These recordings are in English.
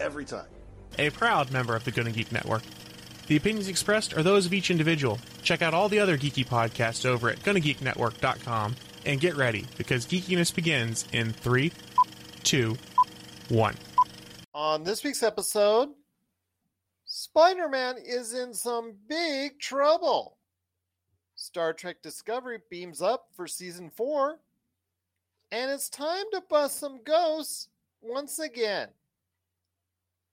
every time. A proud member of the Gonna Geek Network. The opinions expressed are those of each individual. Check out all the other geeky podcasts over at GonnaGeekNetwork.com and get ready because geekiness begins in three, two, one. On this week's episode, Spider Man is in some big trouble. Star Trek Discovery beams up for season four, and it's time to bust some ghosts once again.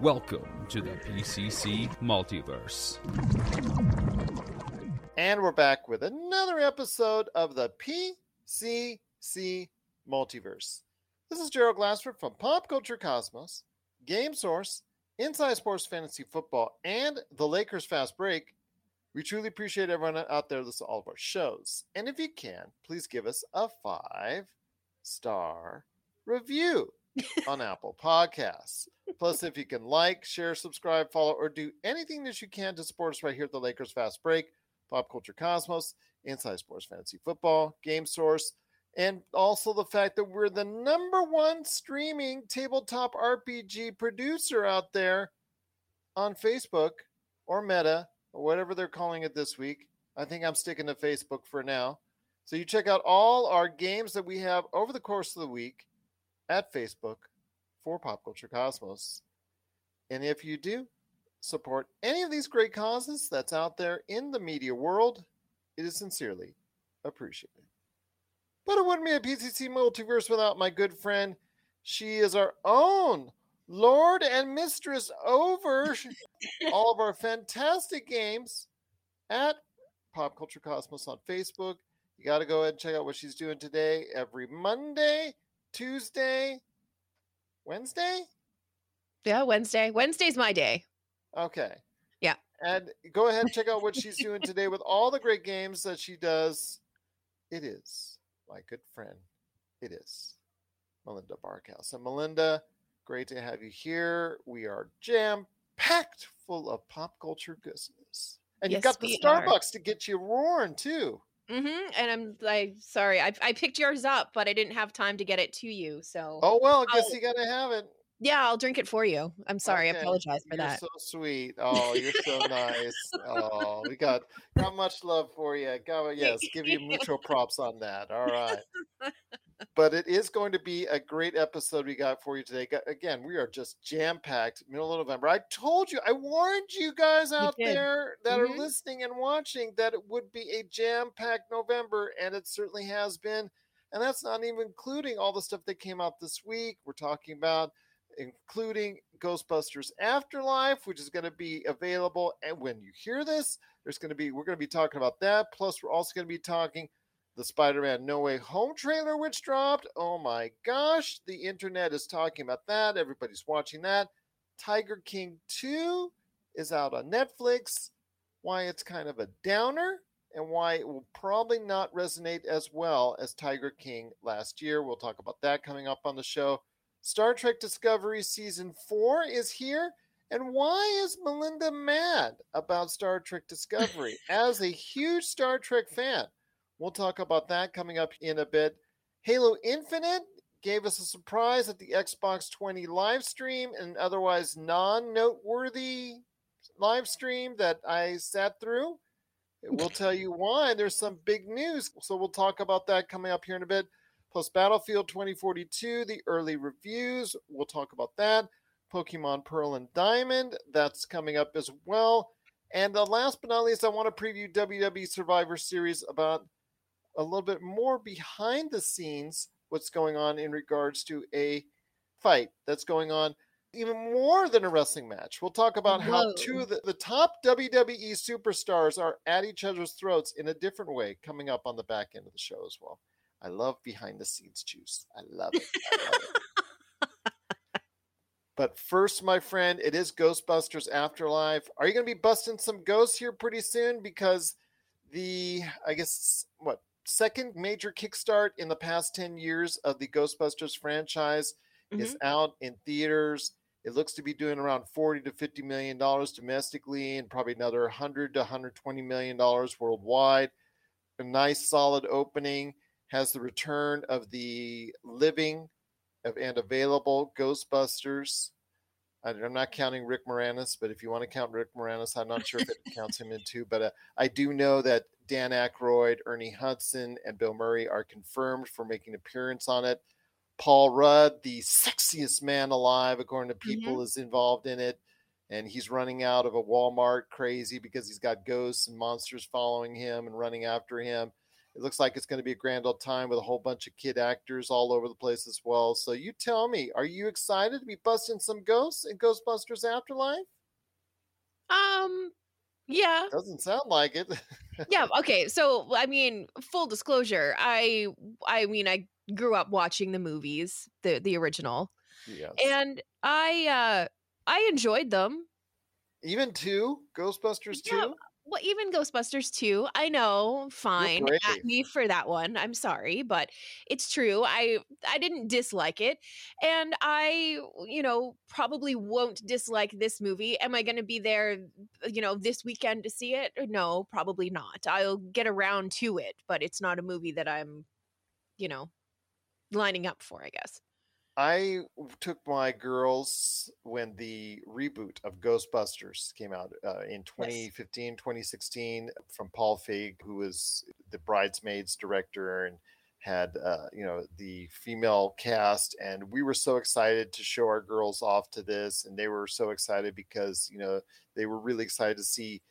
Welcome to the PCC Multiverse. And we're back with another episode of the PCC Multiverse. This is Gerald Glassford from Pop Culture Cosmos, Game Source, Inside Sports Fantasy Football, and the Lakers Fast Break. We truly appreciate everyone out there listening to all of our shows. And if you can, please give us a five star review on Apple Podcasts. Plus, if you can like, share, subscribe, follow, or do anything that you can to support us right here at the Lakers Fast Break, Pop Culture Cosmos, Inside Sports Fantasy Football, Game Source, and also the fact that we're the number one streaming tabletop RPG producer out there on Facebook or Meta or whatever they're calling it this week. I think I'm sticking to Facebook for now. So you check out all our games that we have over the course of the week at Facebook for Pop Culture Cosmos. And if you do support any of these great causes that's out there in the media world, it is sincerely appreciated. But it wouldn't be a PCC multiverse without my good friend. She is our own Lord and Mistress over all of our fantastic games at Pop Culture Cosmos on Facebook. You got to go ahead and check out what she's doing today every Monday, Tuesday, Wednesday? Yeah, Wednesday. Wednesday's my day. Okay. Yeah. And go ahead and check out what she's doing today with all the great games that she does. It is my good friend. It is Melinda Barkhouse. And Melinda, great to have you here. We are jam packed full of pop culture goodness. And Yes, you got the Starbucks are. to get you roaring too. Mm-hmm. And I'm like, sorry, I, I picked yours up, but I didn't have time to get it to you. So Oh well, I guess you gotta have it. yeah, I'll drink it for you. I'm sorry. Okay. I apologize for You're that. so sweet. Oh, you're so nice. Oh, we got got much love for you. Got yes, give you mutual props on that. All right. But it is going to be a great episode we got for you today. Again, we are just jam packed middle of November. I told you, I warned you guys out did. there that are Mhm. listening and watching that it would be a jam packed November, and it certainly has been. And that's not even including all the stuff that came out this week. We're talking about including Ghostbusters Afterlife, which is going to be available. And when you hear this, there's going to be, we're going to be talking about that. Plus, we're also going to be talking the Spider Man No Way Home trailer, which dropped. Oh my gosh, the internet is talking about that. Everybody's watching that. Tiger King 2 is out on Netflix. Why it's kind of a downer and why it will probably not resonate as well as Tiger King last year. We'll talk about that coming up on the show. Star Trek Discovery Season 4 is here. And why is Melinda mad about Star Trek Discovery? As a huge Star Trek fan, we'll talk about that coming up in a bit. Halo Infinite gave us a surprise at the Xbox 20 live stream, an otherwise non noteworthy live stream that I sat through. We'll tell you why. There's some big news. So we'll talk about that coming up here in a bit. Plus, Battlefield 2042, the early reviews. We'll talk about that. Pokemon Pearl and Diamond. That's coming up as well. And uh, last but not least, I want to preview WWE Survivor Series about a little bit more behind the scenes what's going on in regards to a fight that's going on even more than a wrestling match. We'll talk about how two of the, the top WWE superstars are at each other's throats in a different way coming up on the back end of the show as well. I love behind the scenes juice. I love it. I love it. But first, my friend, it is Ghostbusters Afterlife. Are you going to be busting some ghosts here pretty soon? Because the, I guess, what, second major kickstart in the past 10 years of the Ghostbusters franchise is mm-hmm. out in theaters. It looks to be doing around 40 to 50 million dollars domestically and probably another 100 to 120 million dollars worldwide. A nice solid opening has the return of the living of and available Ghostbusters. I'm not counting Rick Moranis, but if you want to count Rick Moranis, I'm not sure if it counts him in too. But uh, I do know that Dan Aykroyd, Ernie Hudson, and Bill Murray are confirmed for making an appearance on it. Paul Rudd, the sexiest man alive, according to people, is involved in it. And he's running out of a Walmart crazy because he's got ghosts and monsters following him and running after him. It looks like it's going to be a grand old time with a whole bunch of kid actors all over the place as well. So you tell me, are you excited to be busting some ghosts in Ghostbusters Afterlife? Um, yeah, Doesn't sound like it. yeah. Okay, so I mean, full disclosure, I, I mean, I grew up watching the movies, the the original, yes. and I, uh I enjoyed them. Even two Ghostbusters Yeah, two. Well, even Ghostbusters 2, I know, fine. At me for that one. I'm sorry, but it's true. I I didn't dislike it. And I, you know, probably won't dislike this movie. Am I going to be there, you know, this weekend to see it? No, probably not. I'll get around to it, but it's not a movie that I'm, you know, lining up for, I guess. I took my girls when the reboot of Ghostbusters came out uh, in 2015, 2016 from Paul Feig, who was the Bridesmaids director and had, uh, you know, the female cast. And we were so excited to show our girls off to this. And they were so excited because, you know, they were really excited to see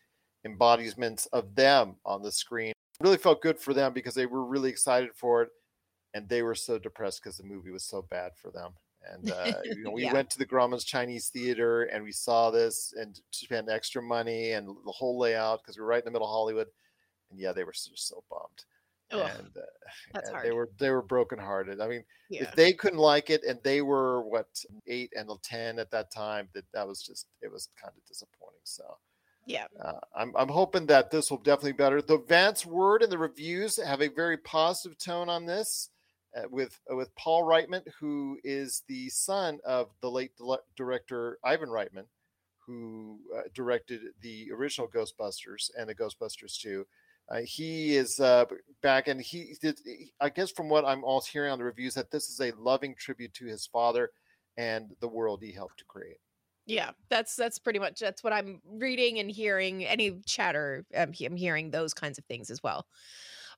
embodiments of them on the screen. Really felt good for them because they were really excited for it and they were so depressed because the movie was so bad for them. And uh, you know, we Yeah. went to the Grauman's Chinese Theater and we saw this and spent extra money and the whole layout because we were right in the middle of Hollywood. And yeah, they were just so bummed. Ugh, and uh, that's and hard. they were they were brokenhearted. I mean, yeah. if they couldn't like it and they were what eight and ten at that time, that that was just it was kind of disappointing. So yeah. uh, I'm I'm hoping that this will definitely be better. The Vance word and the reviews have a very positive tone on this, with uh, with Paul Reitman, who is the son of the late director Ivan Reitman, who uh, directed the original Ghostbusters and the Ghostbusters 2. Uh, he is uh, back, and he did. I guess from what I'm also hearing on the reviews, that this is a loving tribute to his father and the world he helped to create. Yeah, that's that's pretty much that's what I'm reading and hearing. Any chatter, um, he- I'm hearing those kinds of things as well.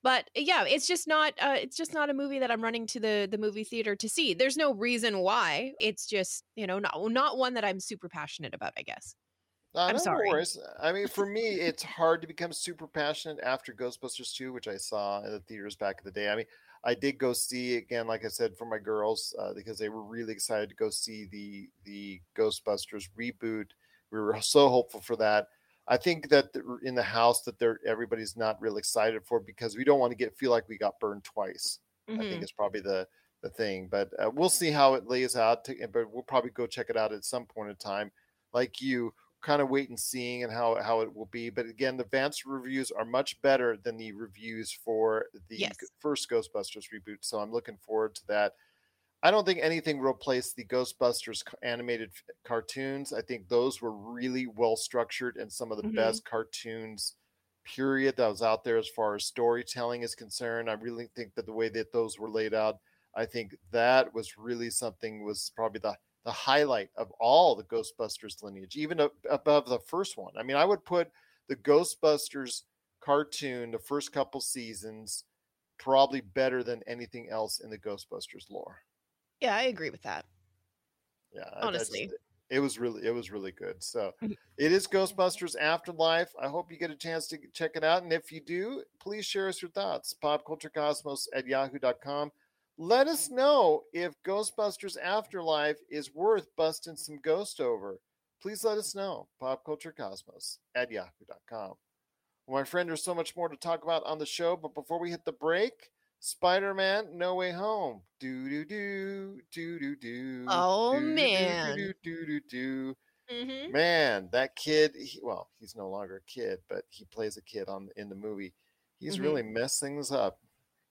But yeah, it's just not uh, it's just not a movie that I'm running to the the movie theater to see. There's no reason why. It's just you know not not one that I'm super passionate about. I guess. Uh, I'm no sorry. worries. I mean, for me, it's hard to become super passionate after Ghostbusters 2, which I saw in the theaters back in the day. I mean, I did go see again, like I said, for my girls uh, because they were really excited to go see the the Ghostbusters reboot. We were so hopeful for that. I think that in the house that they're everybody's not real excited for because we don't want to get feel like we got burned twice. I Mhm. think it's probably the the thing, but uh, we'll see how it lays out. To, but we'll probably go check it out at some point in time. Like you, kind of wait and seeing and how how it will be. But again, the Vance reviews are much better than the reviews for the Yes. first Ghostbusters reboot. So I'm looking forward to that. I don't think anything replaced the Ghostbusters animated f- cartoons. I think those were really well structured and some of the Mhm. best cartoons period that was out there as far as storytelling is concerned. I really think that the way that those were laid out, I think that was really something was probably the the highlight of all the Ghostbusters lineage, even above the first one. I mean, I would put the Ghostbusters cartoon, the first couple seasons, probably better than anything else in the Ghostbusters lore. Yeah, I agree with that. Yeah, I just- Honestly. It was really it was really good. So Mhm. it is Ghostbusters Afterlife. I hope you get a chance to check it out. And if you do, please share us your thoughts. Popculturecosmos at yahoo.com. Let us know if Ghostbusters Afterlife is worth busting some ghost over. Please let us know. Popculturecosmos at yahoo.com. Well, my friend, there's so much more to talk about on the show, but before we hit the break, Spider-Man No Way Home. Do do do do do do. Oh, man. Do do do do. Mm-hmm. Man, that kid. He, well, he's no longer a kid, but he plays a kid on in the movie. He's Mhm. really messed things up.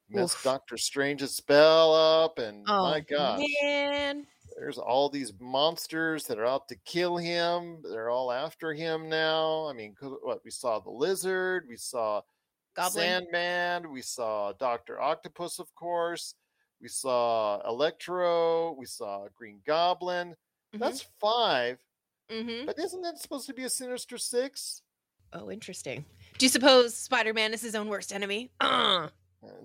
Messed Oof. Doctor Strange's spell up, and Oh my gosh, man. there's all these monsters that are out to kill him. They're all after him now. I mean, what we saw the lizard, we saw Goblin. Sandman, we saw Doctor Octopus, of course. We saw Electro, we saw Green Goblin. Mhm. That's five, Mm-hmm. but isn't that supposed to be a Sinister Six? Oh, interesting. Do you suppose Spider-Man is his own worst enemy? Uh,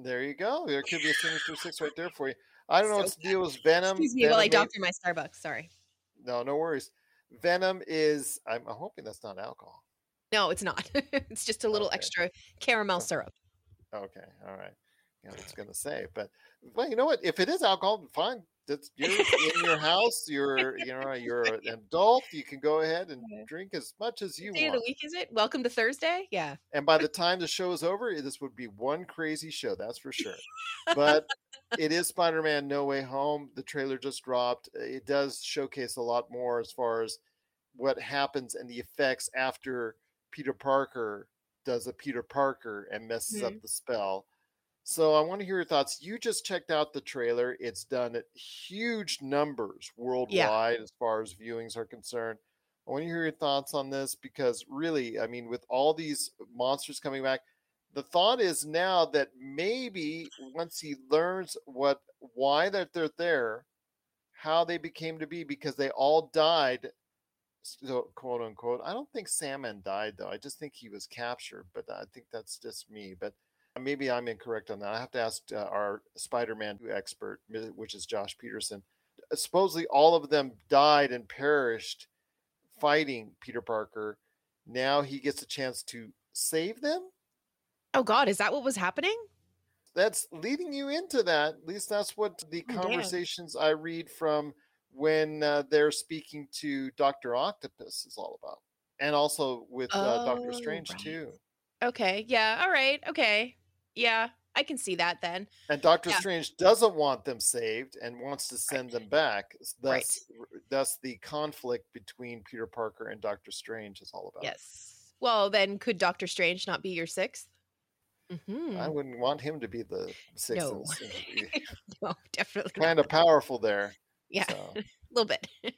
There you go. There could be a Sinister Six right there for you. I don't know So what's the deal with Venom. excuse me while I Venom doctor my Starbucks. Sorry. No, no worries. Venom is. I'm hoping that's not alcohol. No, it's not. it's just a little Okay. extra caramel syrup. Okay, all right. Yeah, I was gonna say, but well, you know what? If it is alcohol, fine. That's you're in your house. You're you know you're an adult. You can go ahead and drink as much as you Day of the week is it? Welcome to Thursday. Yeah. And by the time the show is over, this would be one crazy show. That's for sure. But it is Spider-Man: No Way Home. The trailer just dropped. It does showcase a lot more as far as what happens and the effects after Peter Parker does a Peter Parker and messes up mm-hmm. the spell. So I want to hear your thoughts. You just checked out the trailer. It's done at huge numbers worldwide as far as viewings are concerned. I want to hear your thoughts on this because really, I mean, with all these monsters coming back, the thought is now that maybe once he learns what why that they're there, how they became to be, because they all died, so quote unquote. I don't think Sandman died though. I just think he was captured, but I think that's just me. But maybe I'm incorrect on that. I have to ask uh, our Spider-Man expert, which is Josh Peterson. Supposedly, all of them died and perished fighting Peter Parker. Now he gets a chance to save them. Oh God, is that what was happening? That's leading you into that. At least that's what the Oh, damn. conversations I read from when uh, they're speaking to Doctor Octopus is all about, and also with uh, Doctor Oh, Strange right. too. Okay. Yeah. All right. Okay. Yeah, I can see that then. And Doctor Yeah. Strange doesn't want them saved and wants to send them back. Thus, Right. thus the conflict between Peter Parker and Doctor Strange is all about. Yes. Well, then could Doctor Strange not be your 6th Mm-hmm. I wouldn't want him to be the sixth. No. no, definitely. kind of powerful there. Yeah, So. a little bit.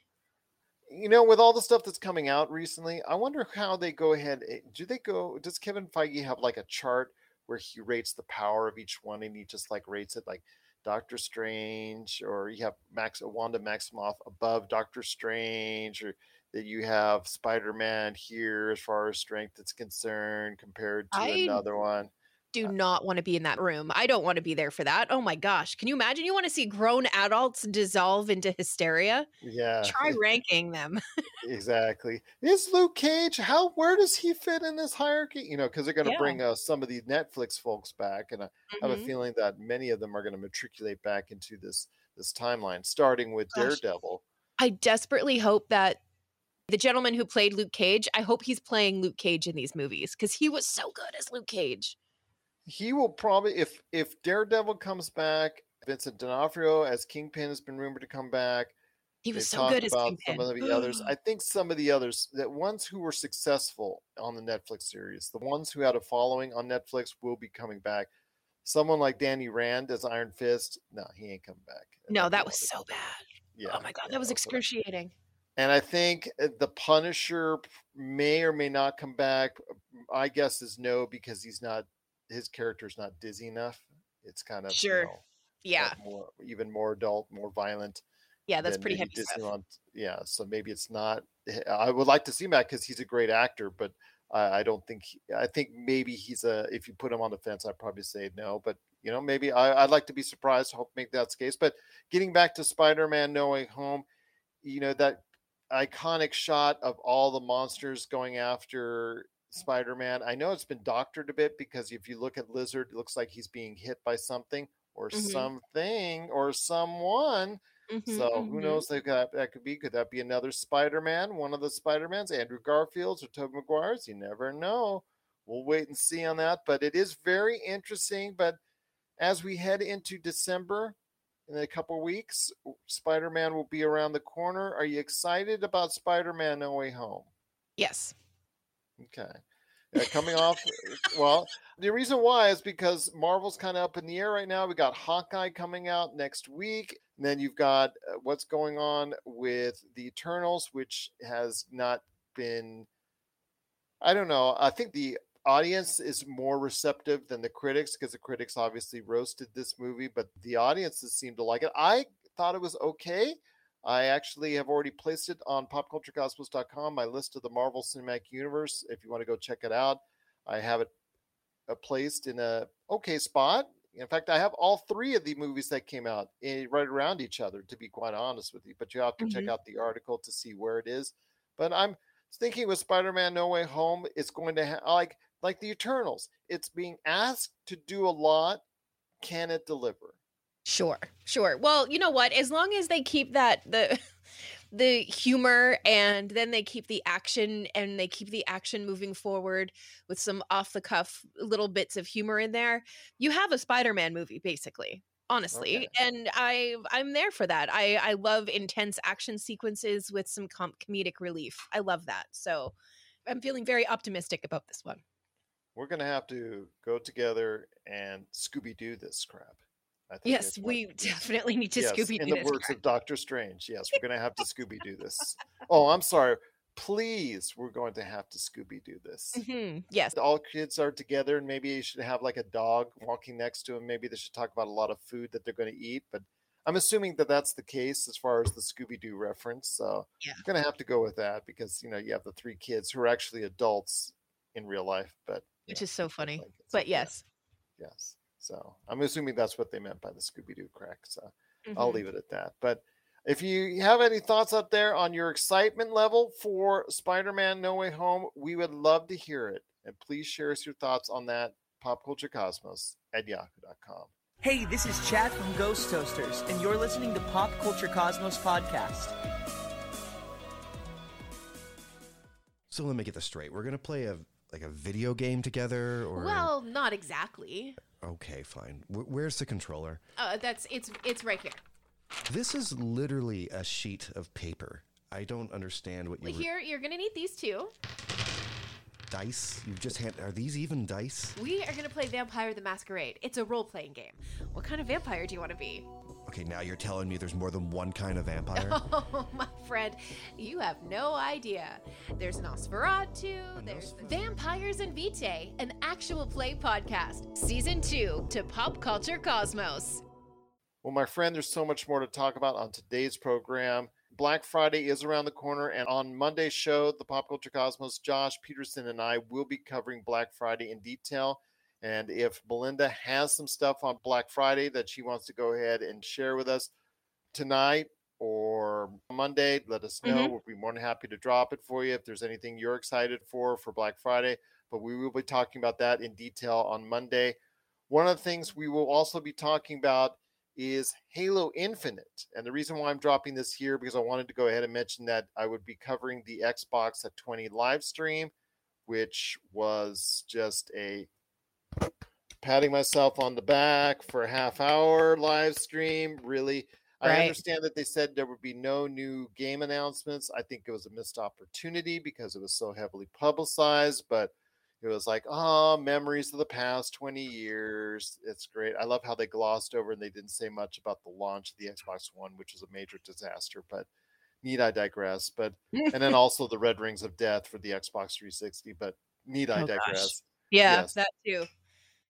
you know, with all the stuff that's coming out recently, I wonder how they go ahead. eh, Do they go? Does Kevin Feige have like a chart where he rates the power of each one, and he just like rates it like Doctor Strange, or you have Max Wanda Maximoff above Doctor Strange, or that you have Spider Man here as far as strength is concerned compared to I another one. Do not want to be in that room. I don't want to be there for that. Oh my gosh. Can you imagine? You want to see grown adults dissolve into hysteria? Yeah, Try ranking them. exactly. Is Luke Cage? How? Where does he fit in this hierarchy? You know, because they're going to Yeah. bring uh, some of these Netflix folks back, and I have a Mhm. feeling that many of them are going to matriculate back into this this timeline, starting with Gosh. Daredevil. I desperately hope that the gentleman who played Luke Cage, I hope he's playing Luke Cage in these movies because he was so good as Luke Cage. He will probably, if if Daredevil comes back, Vincent D'Onofrio as Kingpin has been rumored to come back. He was so good as Kingpin. some of the others. I think some of the others, that ones who were successful on the Netflix series, the ones who had a following on Netflix will be coming back. Someone like Danny Rand as Iron Fist, no, he ain't coming back. no, that was so bad. Yeah. oh my god, yeah, that was excruciating. And I think uh, the Punisher may or may not come back. I guess is no because he's not. His character's not Disney enough. It's kind of you Sure. know, Yeah, more even more adult, more violent. yeah, that's pretty heavy stuff. Yeah, so maybe it's not. eh, I would like to see back because he's a great actor, but I, I don't think. He, I think maybe he's a. If you put him on the fence, I'd probably say no. But you know, maybe I, I'd like to be surprised. Hope make that's the case. But getting back to Spider-Man: No Way Home, you know that iconic shot of all the monsters going after Spider-Man. I know it's been doctored a bit because if you look at Lizard, it looks like he's being hit by something or Mhm. something or someone. Mhm, So who mhm. knows that that, that could be? Could that be another Spider-Man? One of the Spider-Mans, Andrew Garfield's or Tobey Maguire's? You never know. We'll wait and see on that. But it is very interesting. But as we head into December in a couple weeks, Spider-Man will be around the corner. Are you excited about Spider-Man No Way Home? Yes. Okay. Uh, coming off, well, the reason why is because Marvel's kind of up in the air right now. We got Hawkeye coming out next week. And then you've got uh, what's going on with the Eternals, which has not been, I don't know. I think the audience is more receptive than the critics because the critics obviously roasted this movie, but the audiences seem to like it. I thought it was okay. I actually have already placed it on popculturecosmos.com, my list of the Marvel Cinematic Universe. If you want to go check it out, I have it uh, placed in a okay spot. In fact, I have all three of the movies that came out eh, right around each other, to be quite honest with you. But you have to check Mhm. out the article to see where it is. But I'm thinking with Spider-Man No Way Home, it's going to ha- like like the Eternals. It's being asked to do a lot. Can it deliver? Sure, sure. Well, you know what? As long as they keep that the the humor and then they keep the action and they keep the action moving forward with some off the cuff little bits of humor in there, you have a Spider-Man movie basically. Honestly, Okay. and I I'm there for that. I I love intense action sequences with some com- comedic relief. I love that. So I'm feeling very optimistic about this one. We're gonna have to go together and Scooby Doo this crap. I think Yes, we definitely need to yes, Scooby in the words of Doctor Strange. Yes, we're gonna have to Scooby do this. Oh, I'm sorry. Please, we're going to have to Scooby Doo this. Mhm, Yes. All kids are together, and maybe you should have like a dog walking next to them. Maybe they should talk about a lot of food that they're going to eat. But I'm assuming that that's the case as far as the Scooby Doo reference. So Yeah. I'm going to have to go with that because you know you have the three kids who are actually adults in real life, but Which is so funny. like But yes. yes. So I'm assuming that's what they meant by the Scooby Doo crack. So. I'll Mhm. leave it at that. But if you have any thoughts out there on your excitement level for Spider-Man No Way Home, we would love to hear it. And please share us your thoughts on that popculturecosmos at yahoo.com. Hey, this is Chad from Ghost Toasters, and you're listening to Pop Culture Cosmos Podcast. So let me get this straight. We're gonna play a like a video game together, or Well, not exactly. Okay, fine. Wh- where's the controller? Uh, that's it's it's right here. This is literally a sheet of paper. I don't understand what you were- Here, you're gonna need these two. dice. You've just hand. Are these even dice? We are gonna play Vampire the Masquerade. It's a role-playing game. What kind of vampire do you want to be? Okay, now you're telling me there's more than one kind of vampire. Oh, my friend, you have no idea. There's an Nosferatu, there's Vampires and Vitae, an actual play podcast, season two to Pop Culture Cosmos. Well, my friend, there's so much more to talk about on today's program. Black Friday is around the corner, and on Monday's show, the Pop Culture Cosmos, Josh Peterson and I will be covering Black Friday in detail. And if Belinda has some stuff on Black Friday that she wants to go ahead and share with us tonight or Monday, let us know. Mhm. We'll be more than happy to drop it for you if there's anything you're excited for for Black Friday. But we will be talking about that in detail on Monday. One of the things we will also be talking about is Halo Infinite. And the reason why I'm dropping this here because I wanted to go ahead and mention that I would be covering the Xbox at 20 live stream, which was just a patting myself on the back for a half hour live stream. Really, I understand that they said there would be no new game announcements. I think it was a missed opportunity because it was so heavily publicized, but it was like, oh, memories of the past 20 years. It's great. I love how they glossed over and they didn't say much about the launch of the Xbox One, which was a major disaster, but need I digress. But and then also the Red Rings of Death for the Xbox 360, but need I Oh, gosh. digress? Yeah, Yes. that too.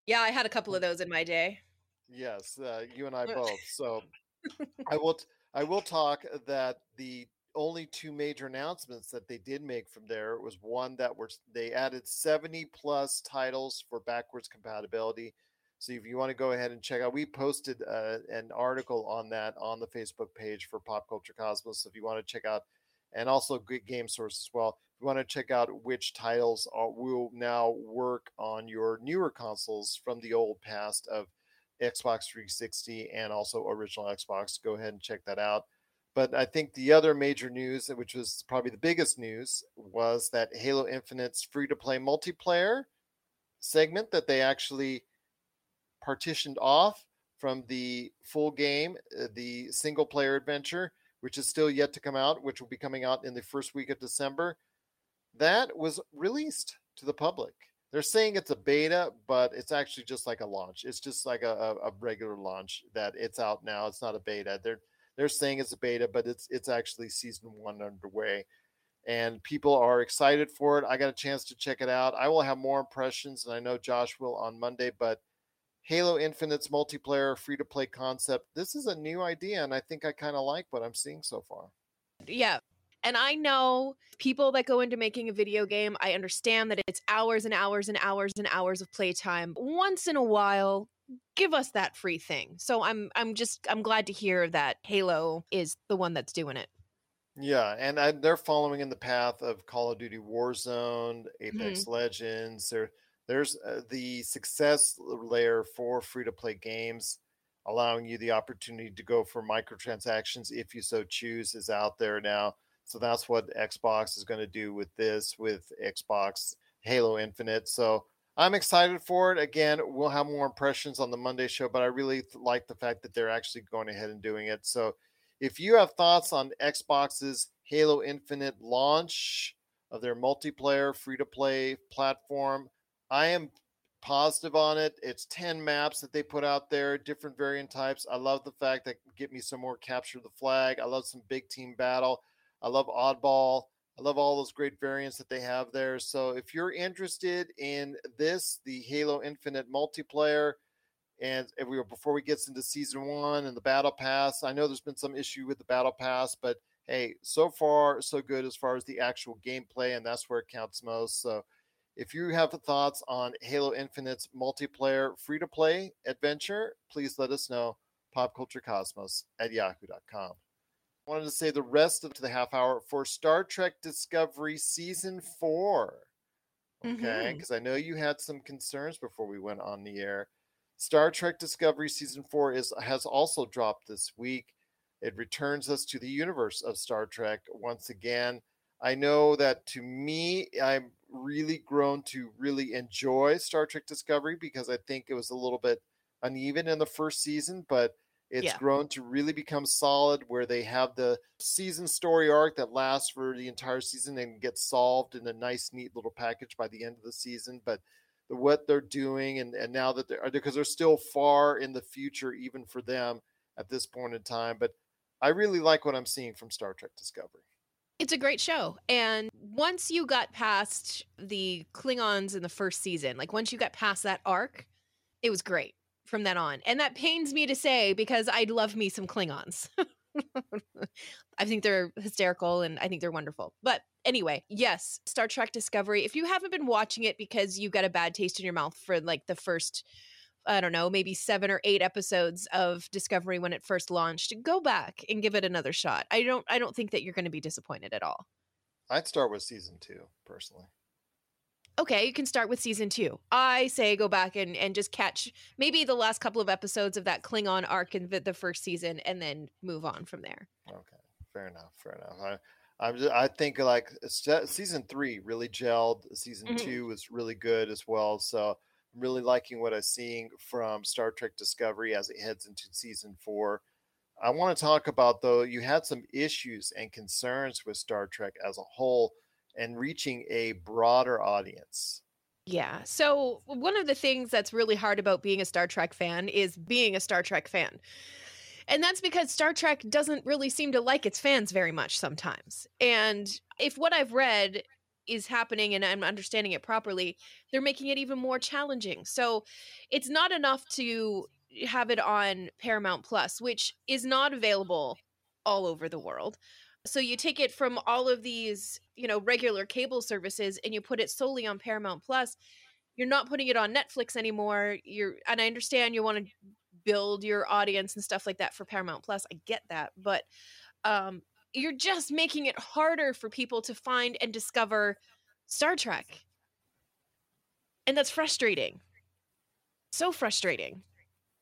Yeah, I had a couple of those in my day. Yes, uh, you and I both. So I will t- I will talk that the only two major announcements that they did make from there was one that was they added 70 plus titles for backwards compatibility. So if you want to go ahead and check out, we posted uh, an article on that on the Facebook page for Pop Culture Cosmos. So if you want to check out and also good game source as well. You want to check out which titles are, will now work on your newer consoles from the old past of Xbox 360 and also original Xbox, go ahead and check that out. But I think the other major news, which was probably the biggest news, was that Halo Infinite's free to play multiplayer segment that they actually partitioned off from the full game, uh, the single player adventure, which is still yet to come out, which will be coming out in the first week of December. That was released to the public. They're saying it's a beta, but it's actually just like a launch. It's just like a, a regular launch that it's out now. It's not a beta. They're they're saying it's a beta, but it's it's actually season one underway and people are excited for it. I got a chance to check it out. I will have more impressions, and I know Josh will on Monday. But Halo Infinite's multiplayer free to play concept, this is a new idea, and I think I kind of like what I'm seeing so far. Yeah. And I know people that go into making a video game, I understand that it's hours and hours and hours and hours of playtime. Once in a while, give us that free thing. So I'm I'm just I'm glad to hear that Halo is the one that's doing it. Yeah, and I, they're following in the path of Call of Duty Warzone, Apex Mm-hmm. Legends. There, there's uh, the success layer for free to play games, allowing you the opportunity to go for microtransactions if you so choose, is out there now. So that's what Xbox is going to do with this, with Xbox Halo Infinite. So I'm excited for it. Again, we'll have more impressions on the Monday show, but I really th- like the fact that they're actually going ahead and doing it. So if you have thoughts on Xbox's Halo Infinite launch of their multiplayer free to play platform, I am positive on it. It's 10 maps that they put out there, different variant types. I love the fact that get me some more capture the flag. I love some big team battle. I love oddball. I love all those great variants that they have there. So if you're interested in this, the Halo Infinite multiplayer, and if we before we gets into season one and the battle pass, I know there's been some issue with the battle pass, but hey, so far so good as far as the actual gameplay, and that's where it counts most. So if you have thoughts on Halo Infinite's multiplayer free to play adventure, please let us know. Popculturecosmos at yahoo.com. Wanted to say the rest of the half hour for Star Trek Discovery Season 4. Okay, mm-hmm. because I know you had some concerns before we went on the air. Star Trek Discovery Season 4 is has also dropped this week. It returns us to the universe of Star Trek once again. I know that to me, I'm really grown to really enjoy Star Trek Discovery because I think it was a little bit uneven in the first season, but it's Yeah. grown to really become solid where they have the season story arc that lasts for the entire season and gets solved in a nice, neat little package by the end of the season. But the, what they're doing, and, and now that they're uh, because they're still far in the future, even for them at this point in time. But I really like what I'm seeing from Star Trek Discovery. It's a great show. And once you got past the Klingons in the first season, like once you got past that arc, it was great from then on. And that pains me to say because I'd love me some Klingons. I think they're hysterical and I think they're wonderful. But anyway, yes, Star Trek Discovery. If you haven't been watching it because you got a bad taste in your mouth for like the first I don't know, maybe seven or eight episodes of Discovery when it first launched. Go back and give it another shot. I don't I don't think that you're going to be disappointed at all. I'd start with season two personally. Okay, you can start with season two. I say go back and, and just catch maybe the last couple of episodes of that Klingon arc in the, the first season and then move on from there. Okay, fair enough. Fair enough. I, I'm just, I think like season three really gelled. Season Mhm. two was really good as well. So I'm really liking what I'm seeing from Star Trek Discovery as it heads into season four. I want to talk about though you had some issues and concerns with Star Trek as a whole and reaching a broader audience. Yeah. So, one of the things that's really hard about being a Star Trek fan is being a Star Trek fan. And that's because Star Trek doesn't really seem to like its fans very much sometimes. And if what I've read is happening and I'm understanding it properly, they're making it even more challenging. So, it's not enough to have it on Paramount Plus, which is not available all over the world. So you take it from all of these, you know, regular cable services and you put it solely on Paramount Plus. You're not putting it on Netflix anymore. You're and I understand you want to build your audience and stuff like that for Paramount Plus. I get that, but um you're just making it harder for people to find and discover Star Trek. And that's frustrating. So frustrating.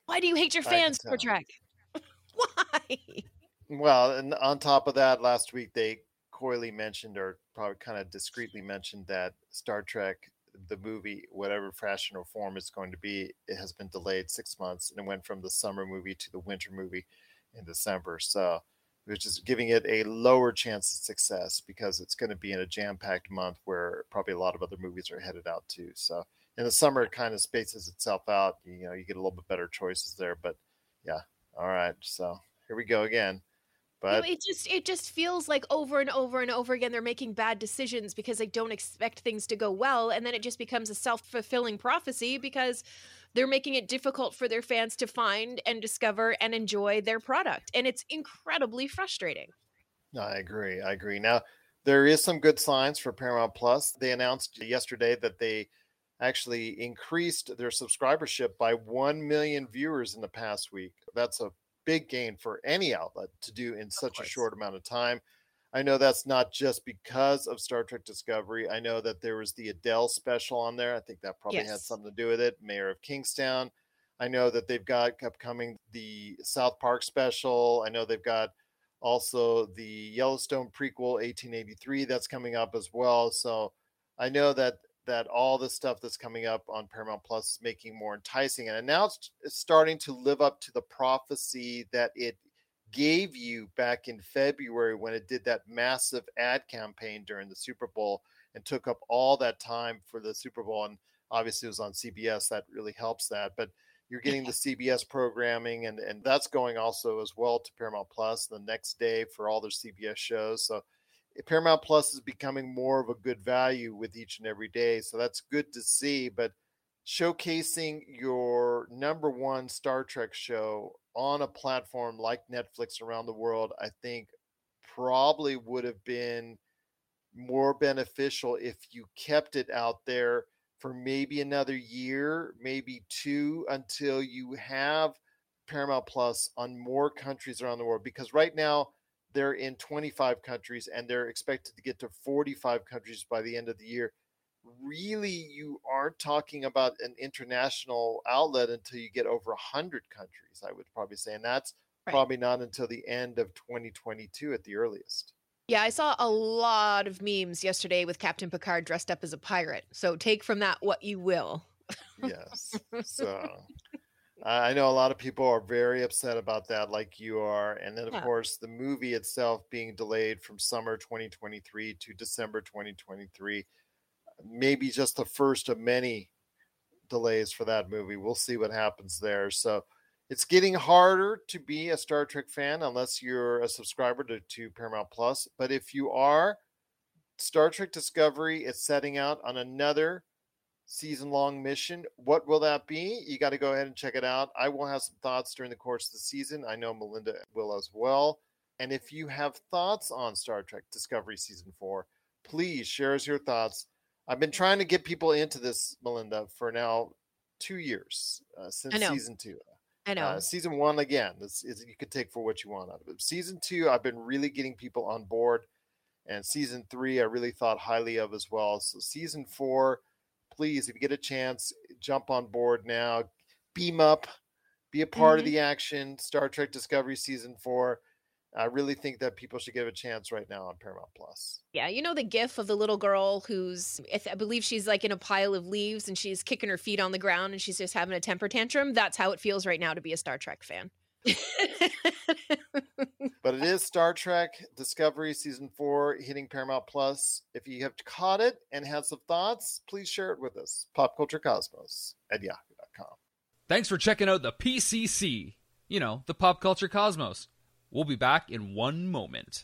Why do you hate your fans, Star. Trek? Why? Well, and on top of that, last week they coyly mentioned, or probably kind of discreetly mentioned, that Star Trek, the movie, whatever fashion or form it's going to be, it has been delayed six months and it went from the summer movie to the winter movie in December. So, which is giving it a lower chance of success because it's going to be in a jam packed month where probably a lot of other movies are headed out too. So, in the summer, it kind of spaces itself out. You know, you get a little bit better choices there. But yeah, all right. So, here we go again. But it just it just feels like over and over and over again they're making bad decisions because they don't expect things to go well and then it just becomes a self-fulfilling prophecy because they're making it difficult for their fans to find and discover and enjoy their product and it's incredibly frustrating. I agree. I agree. Now, there is some good signs for Paramount Plus. They announced yesterday that they actually increased their subscribership by 1 million viewers in the past week. That's a big gain for any outlet to do in such a short amount of time. I know that's not just because of Star Trek Discovery. I know that there was the Adele special on there. I think that probably had something to do with it. Mayor of Kingstown. I know that they've got upcoming the South Park special. I know they've got also the Yellowstone prequel 1883 that's coming up as well. So I know that that all the stuff that's coming up on Paramount Plus is making more enticing and now it's starting to live up to the prophecy that it gave you back in February when it did that massive ad campaign during the Super Bowl and took up all that time for the Super Bowl and obviously it was on CBS that really helps that but you're getting the CBS programming and and that's going also as well to Paramount Plus the next day for all their CBS shows so Paramount Plus is becoming more of a good value with each and every day so that's good to see but showcasing your number one Star Trek show on a platform like Netflix around the world I think probably would have been more beneficial if you kept it out there for maybe another year, maybe two, until you have Paramount Plus on more countries around the world. Because right now they're in 25 countries and they're expected to get to 45 countries by the end of the year. Really, you aren't talking about an international outlet until you get over 100 countries, I would probably say. And that's Right. probably not until the end of 2022 at the earliest. Yeah, I saw a lot of memes yesterday with Captain Picard dressed up as a pirate. So take from that what you will. yes. So I know a lot of people are very upset about that, like you are. And then, of Yeah. course, the movie itself being delayed from summer 2023 to December 2023. Maybe just the first of many delays for that movie. We'll see what happens there. So it's getting harder to be a Star Trek fan unless you're a subscriber to, to Paramount Plus. But if you are, Star Trek Discovery is setting out on another season long mission. What will that be? You got to go ahead and check it out. I will have some thoughts during the course of the season. I know Melinda will as well. And if you have thoughts on Star Trek Discovery season four, please share us your thoughts. I've been trying to get people into this, Melinda, for now two years uh, since season two. I know. Uh, season one again, this is you could take for what you want out of it. Season two, I've been really getting people on board, and season three, I really thought highly of as well. So season four, please, if you get a chance, jump on board now. Beam up, be a part of Mhm. the action. Star Trek Discovery season four. I really think that people should give a chance right now on Paramount Plus. Yeah, you know the gif of the little girl who's I believe she's like in a pile of leaves and she's kicking her feet on the ground and she's just having a temper tantrum. That's how it feels right now to be a Star Trek fan. It is Star Trek Discovery season four hitting Paramount Plus. If you have caught it and had some thoughts, please share it with us. Pop Culture Cosmos at yahoo.com. Thanks for checking out the PCC. You know, the pop culture cosmos. We'll be back in one moment.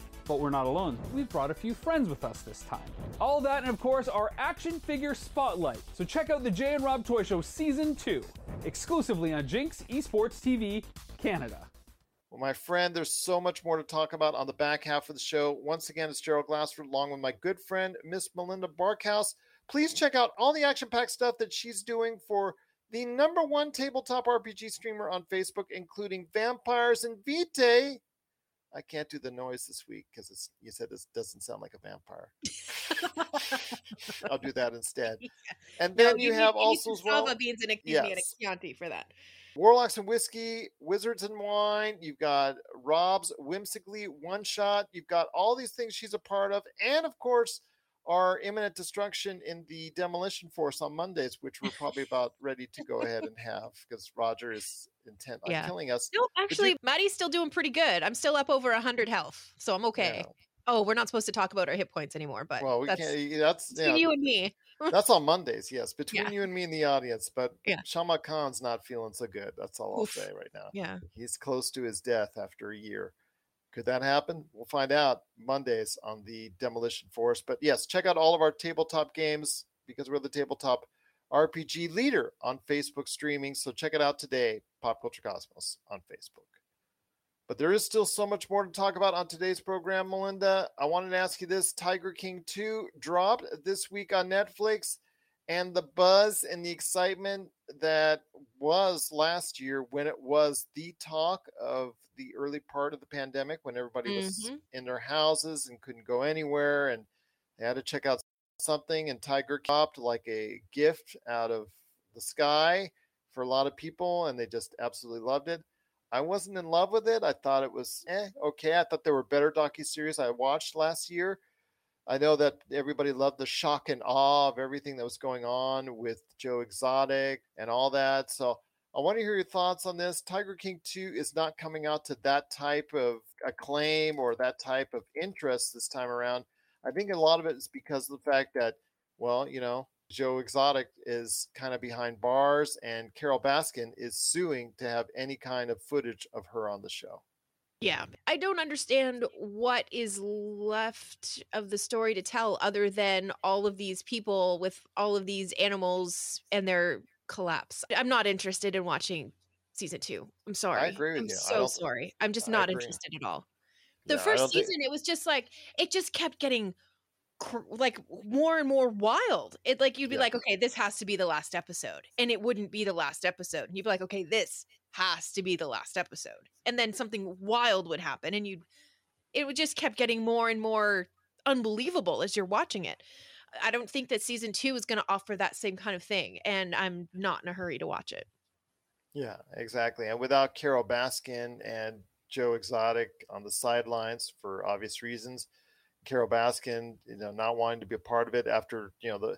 But we're not alone. We've brought a few friends with us this time. All that and of course our action figure spotlight. So check out the Jay and Rob Toy Show Season 2, exclusively on Jinx Esports TV Canada. Well, my friend, there's so much more to talk about on the back half of the show. Once again, it's Gerald Glassford along with my good friend, Miss Melinda Barkhouse. Please check out all the action packed stuff that she's doing for the number one tabletop RPG streamer on Facebook, including Vampires and Vitae. I can't do the noise this week because you said this doesn't sound like a vampire. I'll do that instead. And then No, you, need- have need also well. beans and a, me, and a Chianti for that. Warlocks and Whiskey, Wizards and Wine. You've got Rob's Whimsically One Shot. You've got all these things she's a part of. And of course, our imminent destruction in the Demolition Force on Mondays, which we're probably about ready to go ahead and have because Roger is intent on Yeah. killing us. No, But you- actually, Maddie's still doing pretty good. I'm still up over 100 health, so I'm okay. Oh, we're not supposed to talk about our hit points anymore, but well, we that's can't. That's between yeah, you and me. that's on Mondays, yes, between Yeah. you and me and the audience. But Yeah. Shama Khan's not feeling so good. That's all I'll Oof. say right now. Yeah. He's close to his death after a year. Could that happen? We'll find out Mondays on the Demolition Force. But yes, check out all of our tabletop games because we're the tabletop RPG leader on Facebook streaming. So check it out today, Pop Culture Cosmos on Facebook. But there is still so much more to talk about on today's program, Melinda. I wanted to ask you this Tiger King 2 dropped this week on Netflix, and the buzz and the excitement that was last year when it was the talk of the early part of the pandemic when everybody was Mhm. in their houses and couldn't go anywhere and they had to check out something and Tiger dropped like a gift out of the sky for a lot of people and they just absolutely loved it. I wasn't in love with it. I thought it was eh, okay. I thought there were better docu-series I watched last year. I know that everybody loved the shock and awe of everything that was going on with Joe Exotic and all that. So I want to hear your thoughts on this. Tiger King 2 is not coming out to that type of acclaim or that type of interest this time around. I think a lot of it is because of the fact that, well, you know, Joe Exotic is kind of behind bars and Carole Baskin is suing to have any kind of footage of her on the show. Yeah. I don't understand what is left of the story to tell other than all of these people with all of these animals and their collapse. I'm not interested in watching season two. I'm sorry. I agree with I'm you. So sorry. I'm just I not agree. interested at all. The first don't think- season, it was just like, it just kept getting cr- like more and more wild. It like you'd be Yeah. like, okay, this has to be the last episode, and it wouldn't be the last episode. And you'd be like, okay, this has to be the last episode, and then something wild would happen, and you'd it would just kept getting more and more unbelievable as you're watching it. I don't think that season two is going to offer that same kind of thing, and I'm not in a hurry to watch it. Yeah, exactly. And without Carole Baskin and Joe Exotic on the sidelines for obvious reasons, Carole Baskin, you know, not wanting to be a part of it after, you know, the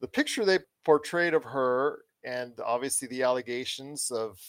the picture they portrayed of her and obviously the allegations of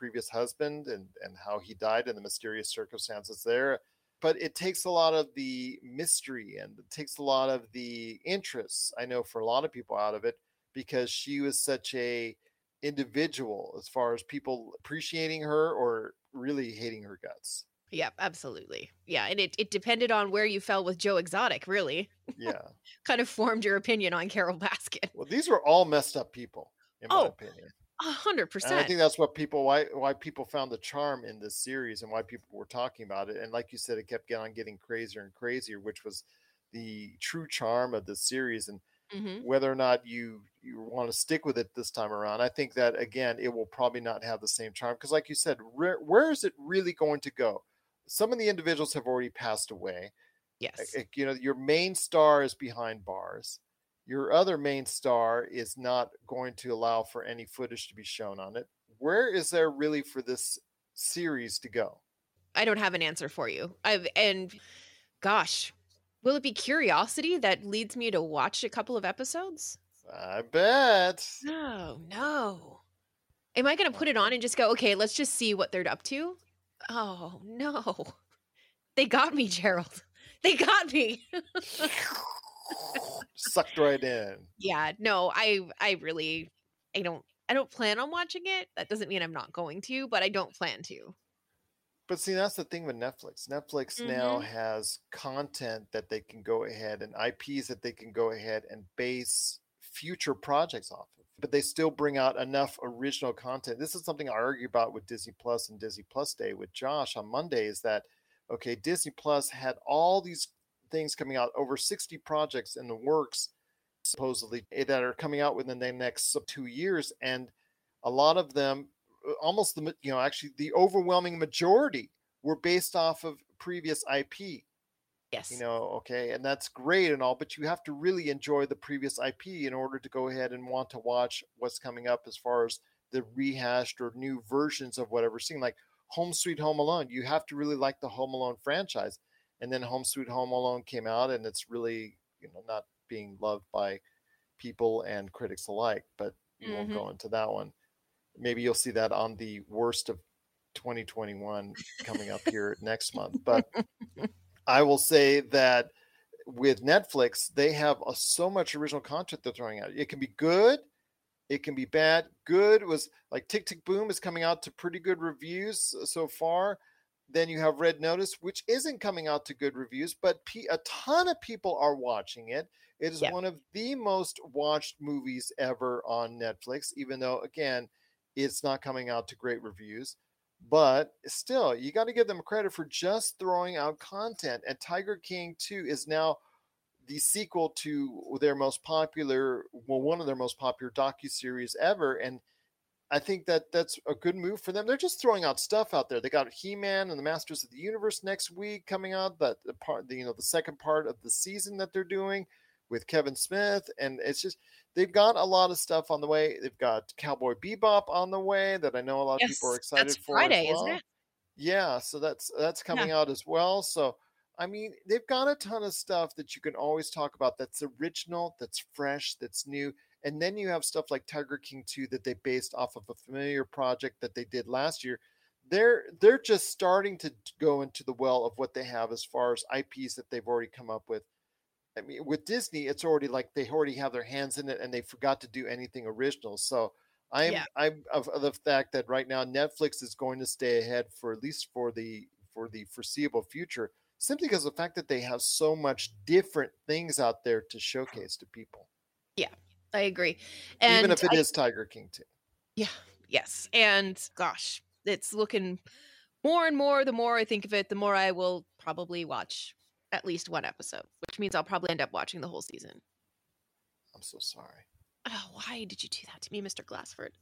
previous husband and and how he died and the mysterious circumstances there. But it takes a lot of the mystery and it takes a lot of the interest, I know, for a lot of people out of it because she was such a individual as far as people appreciating her or really hating her guts. Yep, absolutely. Yeah, and it, it depended on where you fell with Joe Exotic, really. Yeah. kind of formed your opinion on Carole Baskin. Well, these were all messed up people, in my Oh, opinion. A hundred percent. I think that's what people why why people found the charm in this series and why people were talking about it. And like you said, it kept getting on getting crazier and crazier, which was the true charm of the series. And Mhm. whether or not you you want to stick with it this time around, I think that again, it will probably not have the same charm because, like you said, where, where is it really going to go? Some of the individuals have already passed away. Yes. You know, your main star is behind bars. Your other main star is not going to allow for any footage to be shown on it. Where is there really for this series to go? I don't have an answer for you. I've and gosh, will it be curiosity that leads me to watch a couple of episodes? I bet. No, no. Am I going to put it on and just go, okay, let's just see what they're up to? Oh, no. They got me, Gerald. They got me. Sucked right in. yeah, no, I I really I don't I don't plan on watching it. That doesn't mean I'm not going to, but I don't plan to. But see, that's the thing with Netflix. Netflix now Mhm. has content that they can go ahead and IPs that they can go ahead and base future projects off of. But they still bring out enough original content. This is something I argue about with Disney Plus and Disney Plus Day with Josh on Monday is that okay, Disney Plus had all these things coming out, over 60 projects in the works, supposedly, eh, that are coming out within the next two years. And a lot of them, uh, almost the, you know, actually the overwhelming majority were based off of previous IP. Yes. You know, okay, and that's great and all, but you have to really enjoy the previous IP in order to go ahead and want to watch what's coming up as far as the rehashed or new versions of whatever scene. like Home Sweet Home Alone. You have to really like the Home Alone franchise. And then Home Sweet Home Alone came out and it's really, you know, not being loved by people and critics alike, but we won't go into that one. Maybe you'll see that on the worst of 2021 coming up here next month. But I will say that with Netflix, they have uh, so much original content they're throwing out. It can be good, it can be bad. Good was like Tick Tick Boom is coming out to pretty good reviews uh, so far. Then you have Red Notice, which isn't coming out to good reviews, but pe- a ton of people are watching it. It is Yeah. one of the most watched movies ever on Netflix, even though, again, it's not coming out to great reviews. But still, you got to give them credit for just throwing out content. And Tiger King 2 is now the sequel to their most popular, well, one of their most popular docu-series ever. And I think that that's a good move for them. They're just throwing out stuff out there. They got He-Man and the Masters of the Universe next week coming out. That the part, the, you know, the second part of the season that they're doing with Kevin Smith, and it's just they've got a lot of stuff on the way. They've got Cowboy Bebop on the way that I know a lot of people are excited that's for. Friday, isn't it? Yeah, so that's that's coming out as well. So I mean, they've got a ton of stuff that you can always talk about that's original, that's fresh, that's new. And then you have stuff like Tiger King 2 that they based off of a familiar project that they did last year. They're they're just starting to go into the well of what they have as far as IPs that they've already come up with. I mean, with Disney, it's already like they already have their hands in it and they forgot to do anything original. So I'm Yeah. I'm of, of the fact that right now Netflix is going to stay ahead for at least for the for the foreseeable future, simply because of the fact that they have so much different things out there to showcase to people. Yeah, I agree. And Even if it I- is Tiger King too. Yeah, yes. And gosh, it's looking more and more. The more I think of it, the more I will probably watch at least one episode, which means I'll probably end up watching the whole season. I'm so sorry. Oh, why did you do that to me, Mr. Glassford?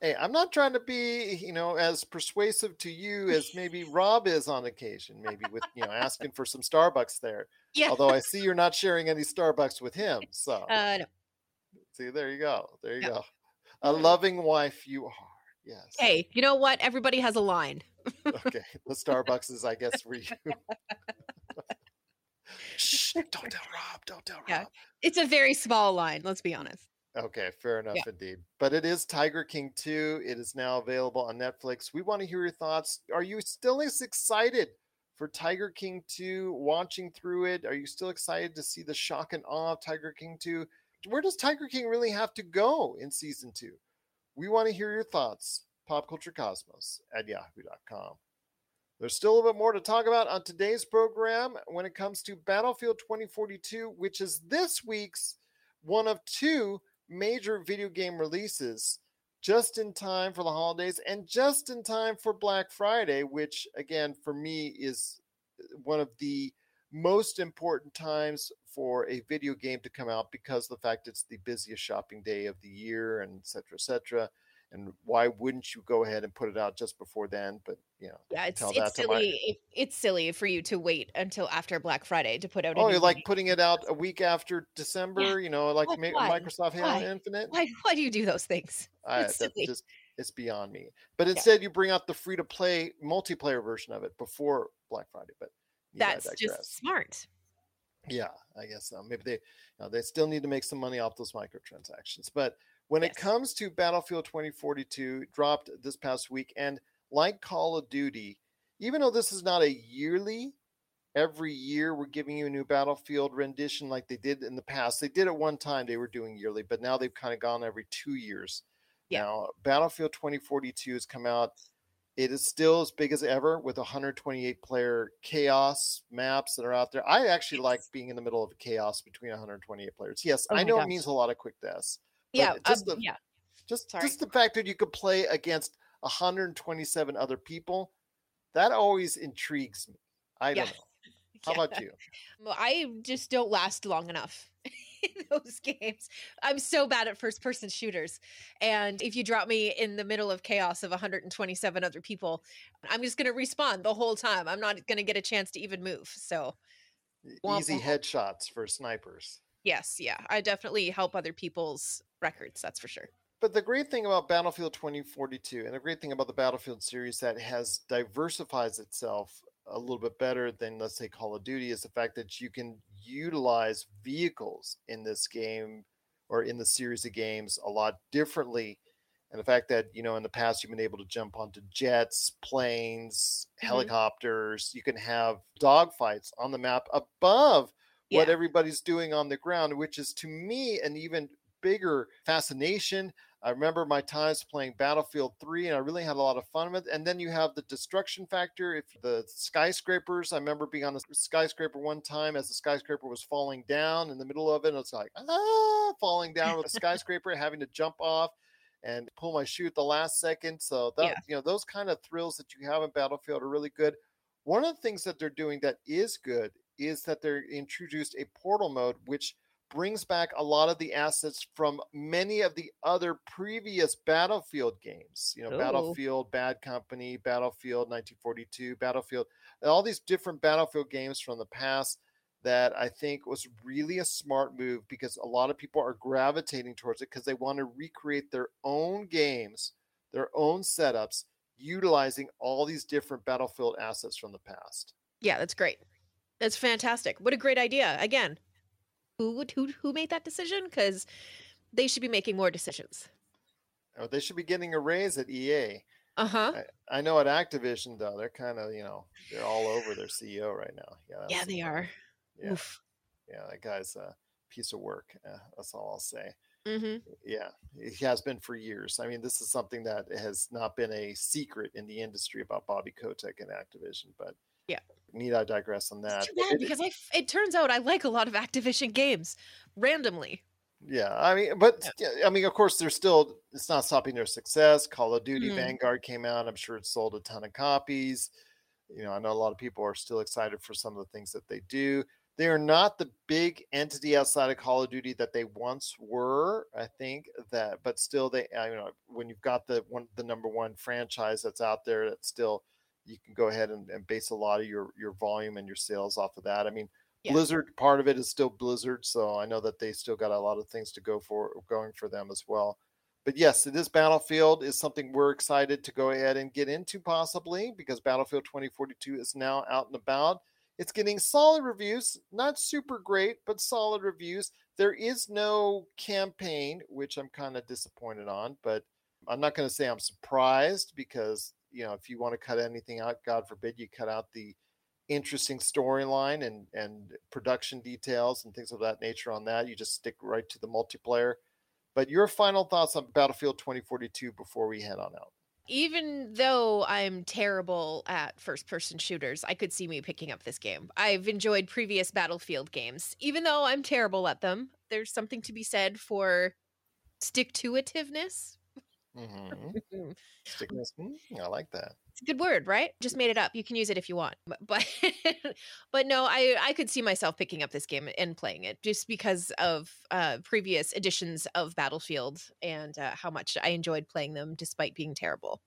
Hey, I'm not trying to be, you know, as persuasive to you as maybe Rob is on occasion, maybe with, you know, asking for some Starbucks there. Yeah. Although I see you're not sharing any Starbucks with him. So Uh, no. See, there you go. There you No. go. A loving wife you are. Yes. Hey, you know what? Everybody has a line. Okay. The Starbucks is, I guess, for you. Shh, don't tell Rob. Don't tell Rob. Yeah, it's a very small line. Let's be honest. Okay, fair enough Yeah. indeed. But it is Tiger King 2. It is now available on Netflix. We want to hear your thoughts. Are you still as excited for Tiger King 2, watching through it? Are you still excited to see the shock and awe of Tiger King 2? Where does Tiger King really have to go in season 2? We want to hear your thoughts. Popculturecosmos at yahoo.com. There's still a little bit more to talk about on today's program when it comes to Battlefield 2042, which is this week's one of two major video game releases just in time for the holidays and just in time for Black Friday, which again for me is uh, one of the most important times for a video game to come out because the fact it's the busiest shopping day of the year and et cetera, et cetera. And why wouldn't you go ahead and put it out just before then? But you know, Yeah, it's tell it's that to my- silly. it- it's silly for you to wait until after Black Friday to put out. a Oh, you're like game. putting it out a week after December, you know, like Ma- why? Microsoft Halo? Infinite. Why? Why do you do those things? I, It's silly. just it's beyond me. But instead, you bring out the free to play multiplayer version of it before Black Friday. But yeah, That's just smart. yeah, I guess so. Maybe they you know, they still need to make some money off those microtransactions. But when it comes to Battlefield 2042, dropped this past week, and like Call of Duty, even though this is not a yearly every year we're giving you a new battlefield rendition like they did in the past they did it one time they were doing yearly but now they've kind of gone every two years Yeah. now battlefield 2042 has come out It is still as big as ever with 128 player chaos maps that are out there. I actually like being in the middle of chaos between 128 players. Yes, Oh I know gosh. it means a lot of quick deaths. Yeah, just um, the, yeah. just Sorry. just the fact that you could play against 127 other people, that always intrigues me. I don't know. How Yeah. about you? Well, I just don't last long enough in those games. I'm so bad at first person shooters. And if you drop me in the middle of chaos of 127 other people, I'm just going to respawn the whole time. I'm not going to get a chance to even move. So, Easy headshots for snipers. yes, yeah, I definitely help other people's records. That's for sure. But the great thing about Battlefield 2042 and the great thing about the Battlefield series that has diversifies itself a little bit better than let's say Call of Duty is the fact that you can utilize vehicles in this game or in the series of games a lot differently. And the fact that, you know, in the past you've been able to jump onto jets, planes, Mhm. helicopters, you can have dogfights on the map above what everybody's doing on the ground, which is to me an even bigger fascination. I remember my times playing Battlefield 3 and I really had a lot of fun with it. And then you have the destruction factor. If the skyscrapers, I remember being on a skyscraper one time as the skyscraper was falling down in the middle of it. And it's like, ah, falling down with a skyscraper, having to jump off and pull my shoe at the last second. So that, Yeah. you know, those kind of thrills that you have in Battlefield are really good. One of the things that they're doing that is good is that they're introduced a portal mode, which brings back a lot of the assets from many of the other previous Battlefield games. You know, Ooh. Battlefield, Bad Company, Battlefield 1942, Battlefield, all these different Battlefield games from the past that I think was really a smart move because a lot of people are gravitating towards it because they want to recreate their own games, their own setups, utilizing all these different Battlefield assets from the past. Yeah, that's great. That's fantastic. What a great idea. Again, who would who who made that decision? Because they should be making more decisions. Oh, they should be getting a raise at EA. Uh huh. I, I know at Activision though, they're kind of you know they're all over their CEO right now. Yeah, Yeah, they are. Yeah, Oof. yeah, that guy's a piece of work. Uh, that's all I'll say. Mm-hmm. Yeah, he has been for years. I mean, this is something that has not been a secret in the industry about Bobby Kotick and Activision. But Yeah. need I digress on that? Too bad It- because I it turns out I like a lot of Activision games randomly. Yeah, I mean, but yeah, I mean, of course, they're still. It's not stopping their success. Call of Duty Mm. Vanguard came out. I'm sure it sold a ton of copies. You know, I know a lot of people are still excited for some of the things that they do. They are not the big entity outside of Call of Duty that they once were. I think that, but still, they. I, you know, when you've got the one, the number one franchise that's out there, that still you can go ahead and, and base a lot of your your volume and your sales off of that. I mean, Yeah. Blizzard part of it is still Blizzard, so I know that they still got a lot of things to go for going for them as well. But yes, this Battlefield is something we're excited to go ahead and get into possibly because Battlefield 2042 is now out and about. It's getting solid reviews, not super great, but solid reviews. There is no campaign, which I'm kind of disappointed on, but I'm not going to say I'm surprised because, you know, if you want to cut anything out, God forbid you cut out the interesting storyline and and production details and things of that nature on that. You just stick right to the multiplayer. But your final thoughts on Battlefield 2042 before we head on out. Even though I'm terrible at first person shooters, I could see me picking up this game. I've enjoyed previous Battlefield games. Even though I'm terrible at them, there's something to be said for stick to itiveness. Mm-hmm. Mm, I like that. It's a good word, right? Just made it up. You can use it if you want. But but, but no, I I could see myself picking up this game and playing it just because of uh previous editions of Battlefield and uh, how much I enjoyed playing them despite being terrible.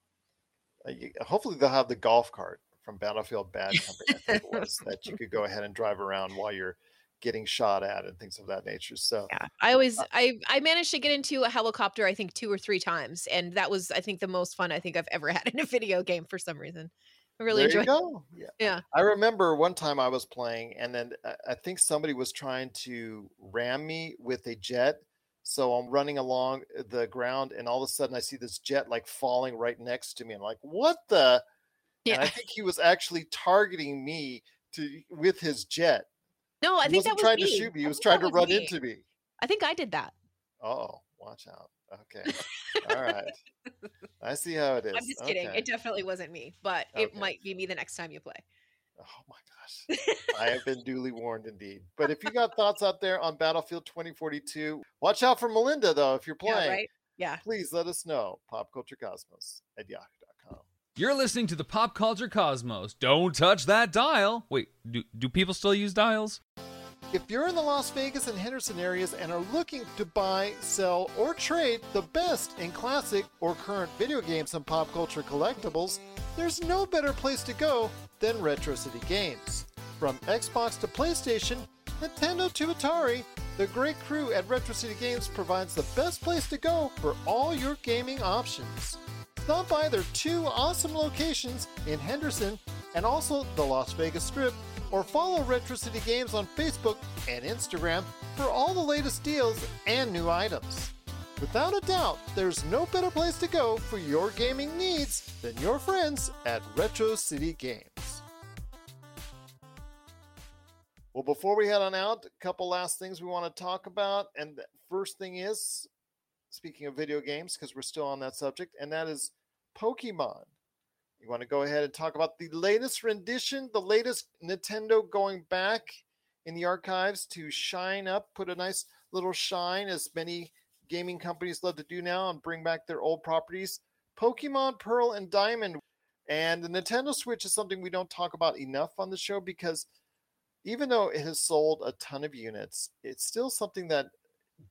Uh, you- hopefully they'll have the golf cart from Battlefield Bad Company I think it was, that you could go ahead and drive around while you're getting shot at and things of that nature. So Yeah. I always I I managed to get into a helicopter I think two or three times and that was I think the most fun I think I've ever had in a video game for some reason. I really there enjoyed. Yeah. Yeah. I remember one time I was playing, and then I- I think somebody was trying to ram me with a jet. So I'm running along uh, the ground, and all of a sudden I see this jet like falling right next to me. I'm like, "What the?" And I think he was actually targeting me to with his jet. No, I he think that was trying to shoot me. He was trying to was run me. into me. I think I did that. Oh, Watch out. Okay. All right. I see how it is. I'm just kidding. Okay. It definitely wasn't me, but it Okay. might be me the next time you play. Oh my gosh. I have been duly warned indeed. But if you got thoughts out there on Battlefield 2042, watch out for Melinda though. If you're playing. Yeah, right? Yeah. please let us know. Popculturecosmos at yahoo.com. You're listening to the Pop Culture Cosmos. Don't touch that dial. Wait, do, do people still use dials? If you're in the Las Vegas and Henderson areas and are looking to buy, sell, or trade the best in classic or current video games and pop culture collectibles, there's no better place to go than Retro City Games. From Xbox to PlayStation, Nintendo to Atari, the great crew at Retro City Games provides the best place to go for all your gaming options. Stop by their two awesome locations in Henderson and also the Las Vegas Strip, or follow Retro City Games on Facebook and Instagram for all the latest deals and new items. Without a doubt, there's no better place to go for your gaming needs than your friends at Retro City Games. Well, before we head on out, a couple last things we want to talk about. And the first thing is, speaking of video games, because we're still on that subject, and that is Pokemon. You want to go ahead and talk about the latest rendition, the latest Nintendo going back in the archives to shine up, put a nice little shine, as many gaming companies love to do now, and bring back their old properties. Pokemon Pearl and Diamond. And the Nintendo Switch is something we don't talk about enough on the show because even though it has sold a ton of units, it's still something that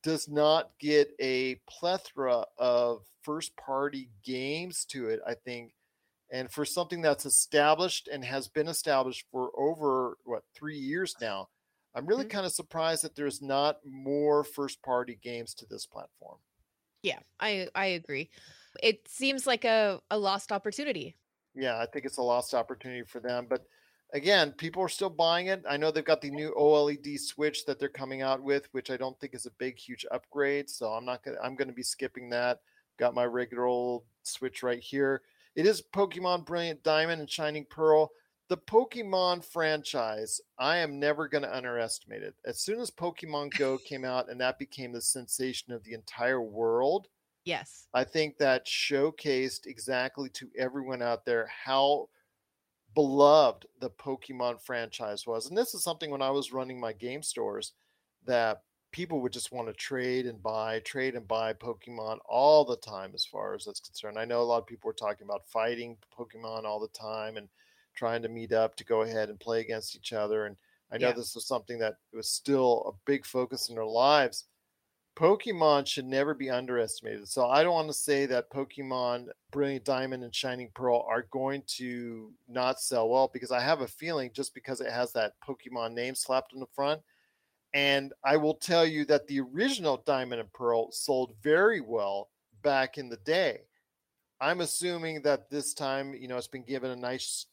does not get a plethora of first party games to it, I think. And for something that's established and has been established for over, what, three years now, I'm really mm-hmm. kind of surprised that there's not more first party games to this platform. Yeah, I I agree. It seems like a, a lost opportunity. Yeah, I think it's a lost opportunity for them. But again, people are still buying it. I know they've got the new OLED switch that they're coming out with, which I don't think is a big, huge upgrade. So I'm not gonna I'm gonna be skipping that. Got my regular old switch right here. It is Pokemon Brilliant Diamond and Shining Pearl. The Pokemon franchise, I am never going to underestimate it. As soon as Pokemon Go came out and that became the sensation of the entire world, Yes. I think that showcased exactly to everyone out there how beloved the Pokemon franchise was. And this is something when I was running my game stores that people would just want to trade and buy, trade and buy Pokemon all the time, as far as that's concerned. I know a lot of people were talking about fighting Pokemon all the time and trying to meet up to go ahead and play against each other. And I know Yeah. this was something that was still a big focus in their lives. Pokemon should never be underestimated. So I don't want to say that Pokemon Brilliant Diamond and Shining Pearl are going to not sell well because I have a feeling just because it has that Pokemon name slapped on the front. And I will tell you that the original Diamond and Pearl sold very well back in the day. I'm assuming that this time, you know, it's been given a nice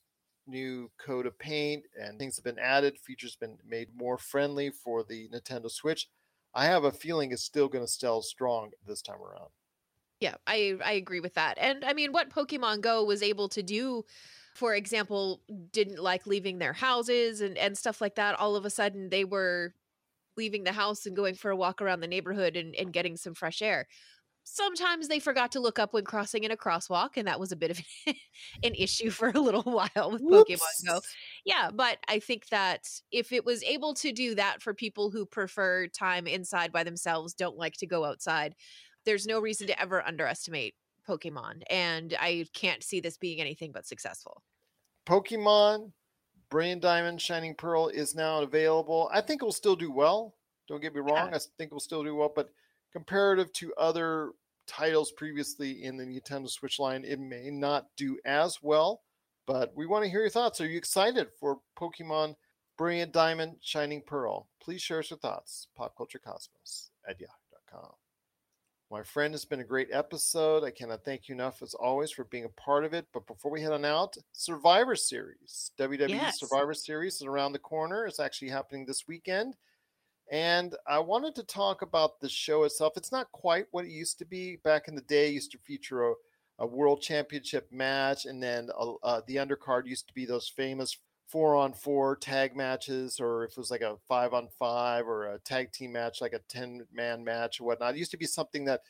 new coat of paint and things have been added, features been made more friendly for the Nintendo Switch. I have a feeling it's still going to sell strong this time around. Yeah, I I agree with that. And I mean, what Pokemon Go was able to do, for example, didn't like leaving their houses and and stuff like that. All of a sudden, they were leaving the house and going for a walk around the neighborhood and, and getting some fresh air. Sometimes they forgot to look up when crossing in a crosswalk, and that was a bit of an issue for a little while with Pokemon Go. Yeah, but I think that if it was able to do that for people who prefer time inside by themselves, don't like to go outside, there's no reason to ever underestimate Pokemon. And I can't see this being anything but successful. Pokemon Brilliant Diamond Shining Pearl is now available. I think it will still do well. Don't get me wrong. I think it will still do well, but comparative to other titles previously in the Nintendo Switch line, it may not do as well. But we want to hear your thoughts. Are you excited for Pokemon Brilliant Diamond Shining Pearl? Please share us your thoughts. Popculturecosmos at yahoo.com. My friend, it's been a great episode. I cannot thank you enough, as always, for being a part of it. But before we head on out, Survivor Series, WWE Yes. Survivor Series is around the corner. It's actually happening this weekend. And I wanted to talk about the show itself. It's not quite what it used to be back in the day. It used to feature a, a world championship match, and then uh, uh, the undercard used to be those famous four on four tag matches, or if it was like a five on five or a tag team match, like a 10 man match or whatnot. It used to be something that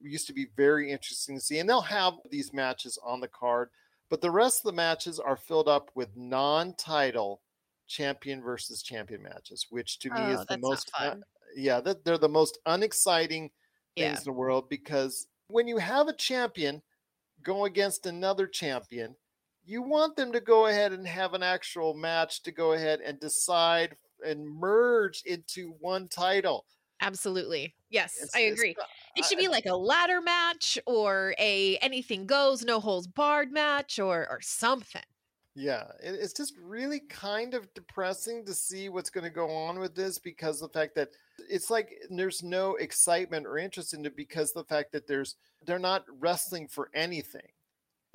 used to be very interesting to see. And they'll have these matches on the card, but the rest of the matches are filled up with non title champion versus champion matches, which to me Oh, is the most, uh, yeah, that they're the most unexciting Yeah. things in the world because when you have a champion go against another champion, you want them to go ahead and have an actual match to go ahead and decide and merge into one title. Absolutely. Yes, It's- I agree. not- It should be like a ladder match or a anything goes, no holds barred match or or something. Yeah, it, it's just really kind of depressing to see what's going to go on with this because the fact that it's like there's no excitement or interest in it because the fact that there's they're not wrestling for anything.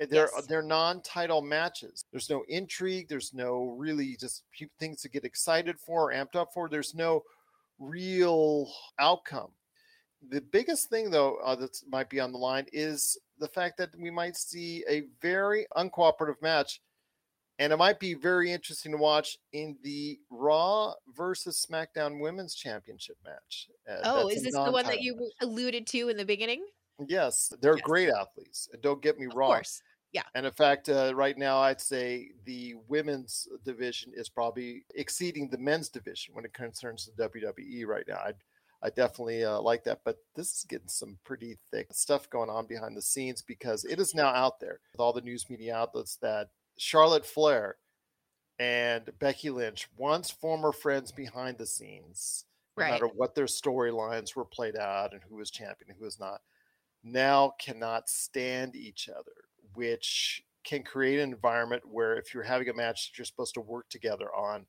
Uh, They're Yes. they're non-title matches. There's no intrigue. There's no really just things to get excited for, or amped up for. There's no real outcome. The biggest thing, though, uh, that might be on the line is the fact that we might see a very uncooperative match and it might be very interesting to watch in the Raw versus SmackDown Women's Championship match. Uh, Oh, is this the one that you match. alluded to in the beginning? Yes, they're Yes. great athletes. Don't get me Of wrong. course. Yeah. And in fact, uh, right now, I'd say the women's division is probably exceeding the men's division when it concerns the WWE right now. I, I definitely uh, like that. But this is getting some pretty thick stuff going on behind the scenes because it is now out there with all the news media outlets that Charlotte Flair and Becky Lynch, once former friends behind the scenes, no Right. matter what their storylines were played out and who was champion and who was not, now cannot stand each other, which can create an environment where if you're having a match that you're supposed to work together on,